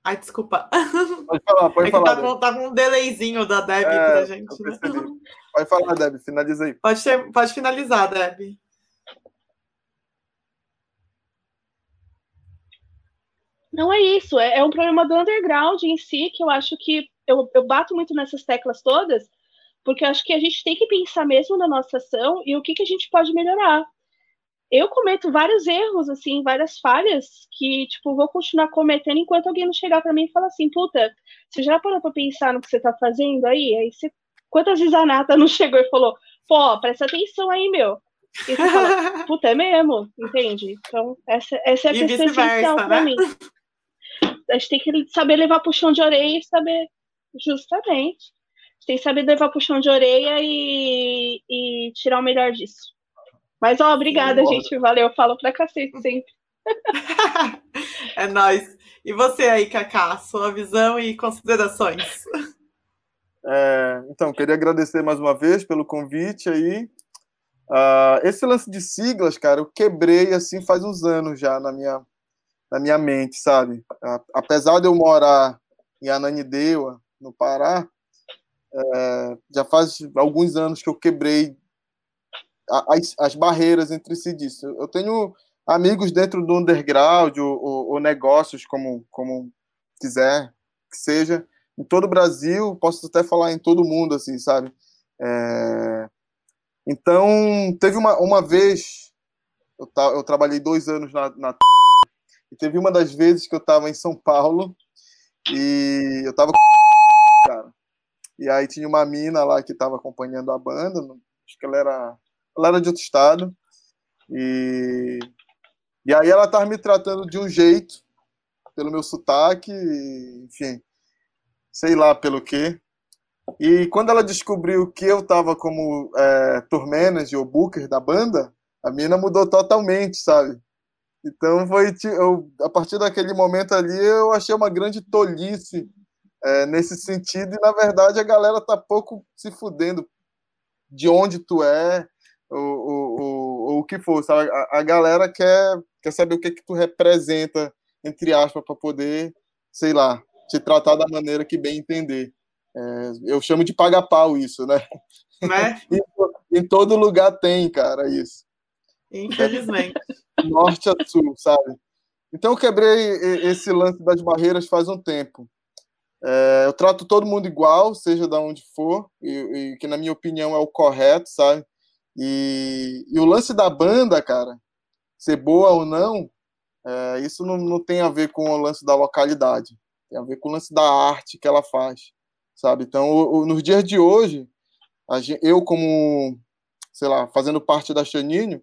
Ai, desculpa. Pode falar, pode é falar. Tá com, tá com, um delayzinho da Deb é, pra gente. Né? Pode falar, Deb, finaliza aí. Pode, ter, pode finalizar, Deb. Não é isso, é, é, um problema do underground em si, que eu acho que eu, eu bato muito nessas teclas todas, porque eu acho que a gente tem que pensar mesmo na nossa ação e o que, que a gente pode melhorar eu cometo vários erros, assim, várias falhas que, tipo, vou continuar cometendo enquanto alguém não chegar para mim e falar assim, puta, você já parou pra pensar no que você tá fazendo aí? Aí você, quantas vezes a Nata não chegou e falou, pô, presta atenção aí, meu. E você fala, puta, é mesmo, entende? Então, essa, essa é a e questão essencial pra né? mim. A gente tem que saber levar puxão de orelha e saber, justamente, a gente tem que saber levar puxão de orelha e, e tirar o melhor disso. Mas, ó, obrigada, gente. Valeu. Falo pra cacete sempre. é nóis. E você aí, Cacá, sua visão e considerações. É, então, queria agradecer mais uma vez pelo convite aí. Uh, esse lance de siglas, cara, eu quebrei assim faz uns anos já na minha, na minha mente, sabe? Uh, apesar de eu morar em Ananindeua, no Pará, uh, já faz alguns anos que eu quebrei as, as barreiras entre si disso. Eu tenho amigos dentro do underground ou, negócios, como, como quiser que seja, em todo o Brasil, posso até falar em todo mundo, assim, sabe? É... Então, teve uma, uma vez, eu, ta, eu trabalhei dois anos na, na e teve uma das vezes que eu estava em São Paulo e eu estava cara. E aí tinha uma mina lá que estava acompanhando a banda, acho que ela era ela era de outro estado. E, e aí ela estava me tratando de um jeito, pelo meu sotaque, enfim, sei lá pelo quê. E quando ela descobriu que eu estava como é, tour manager ou booker da banda, a mina mudou totalmente, sabe? Então foi eu, a partir daquele momento ali eu achei uma grande tolice é, nesse sentido e na verdade a galera tá pouco se fudendo de onde tu é, o, o, que for, sabe? A, a, galera quer, quer saber o que, que tu representa, entre aspas, para poder, sei lá, te tratar da maneira que bem entender. É, eu chamo de paga-pau isso, né? né? em, em todo lugar tem, cara, isso. Infelizmente. Norte a sul, sabe? Então eu quebrei esse lance das barreiras faz um tempo. É, eu trato todo mundo igual, seja de onde for, e, e, que na minha opinião é o correto, sabe? E, e, o lance da banda, cara, ser boa ou não, é, isso não, não tem a ver com o lance da localidade, tem a ver com o lance da arte que ela faz, sabe? Então, o, o, nos dias de hoje, gente, eu como, sei lá, fazendo parte da Chaninho,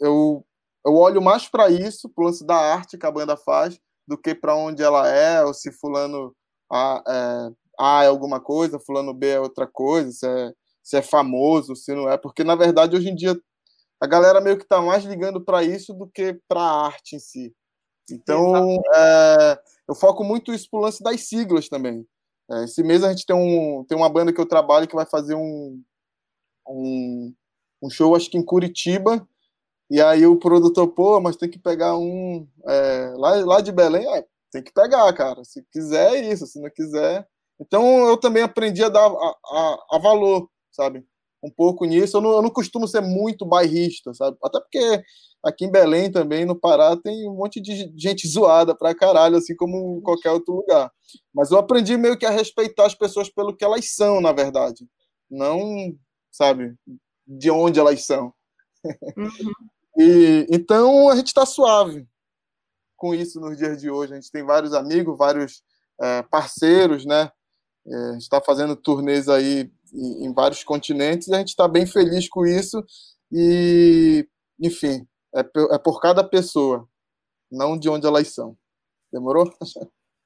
eu, eu olho mais para isso, para o lance da arte que a banda faz, do que para onde ela é, ou se fulano A é, A é alguma coisa, fulano B é outra coisa, se é se é famoso, se não é, porque na verdade hoje em dia a galera meio que está mais ligando para isso do que para a arte em si. Então, é, eu foco muito isso pro lance das siglas também. É, esse mês a gente tem, um, tem uma banda que eu trabalho que vai fazer um, um, um show, acho que em Curitiba, e aí o produtor, pô, mas tem que pegar um é, lá, lá de Belém, é, tem que pegar, cara. Se quiser é isso, se não quiser. Então eu também aprendi a dar a, a, a valor sabe? Um pouco nisso. Eu não, eu não costumo ser muito bairrista, sabe? Até porque aqui em Belém também, no Pará, tem um monte de gente zoada pra caralho, assim como em qualquer outro lugar. Mas eu aprendi meio que a respeitar as pessoas pelo que elas são, na verdade. Não, sabe, de onde elas são. Uhum. e, então a gente tá suave. com isso nos dias de hoje. A gente tem vários amigos, vários é, parceiros, né? É, a gente está fazendo turnês aí em, vários continentes e a gente está bem feliz com isso. E, enfim, é, é por cada pessoa, não de onde elas são. Demorou?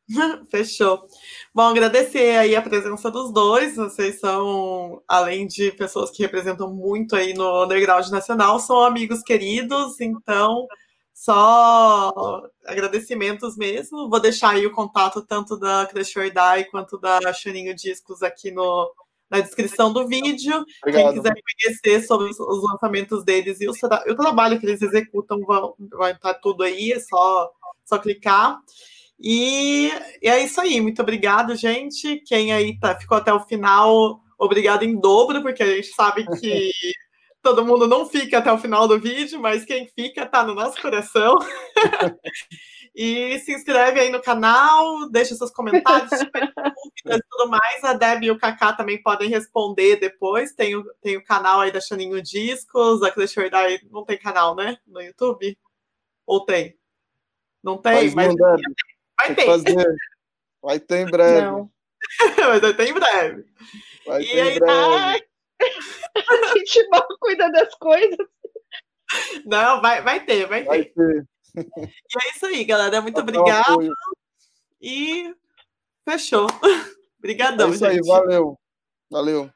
Fechou. Bom, agradecer aí a presença dos dois. Vocês são, além de pessoas que representam muito aí no underground nacional, são amigos queridos, então só agradecimentos mesmo. Vou deixar aí o contato tanto da Crush or Die quanto da Chorinho Discos aqui no, na descrição do vídeo. Obrigado. Quem quiser conhecer sobre os, os lançamentos deles e o, o, trabalho que eles executam, vão, vai estar tudo aí, é só, só clicar. E, e é isso aí. Muito obrigado, gente. Quem aí tá, ficou até o final, obrigado em dobro, porque a gente sabe que todo mundo não fica até o final do vídeo, mas quem fica tá no nosso coração. e se inscreve aí no canal, deixa seus comentários, dúvidas e tudo mais. A Deb e o Kaká também podem responder depois. Tem o, tem o canal aí da Chaninho Discos, a Clash Royale não tem canal, né? No YouTube? Ou tem? Não tem, mas. Não Vai ter. Fazer. Vai ter em breve. Não. Mas vai ter em breve. Vai e ter aí, em breve. a gente mal cuida das coisas. Não, vai, vai ter, vai ter. Vai ter. E é isso aí, galera. Muito obrigada. E fechou. Obrigadão, é isso gente. aí, valeu. Valeu.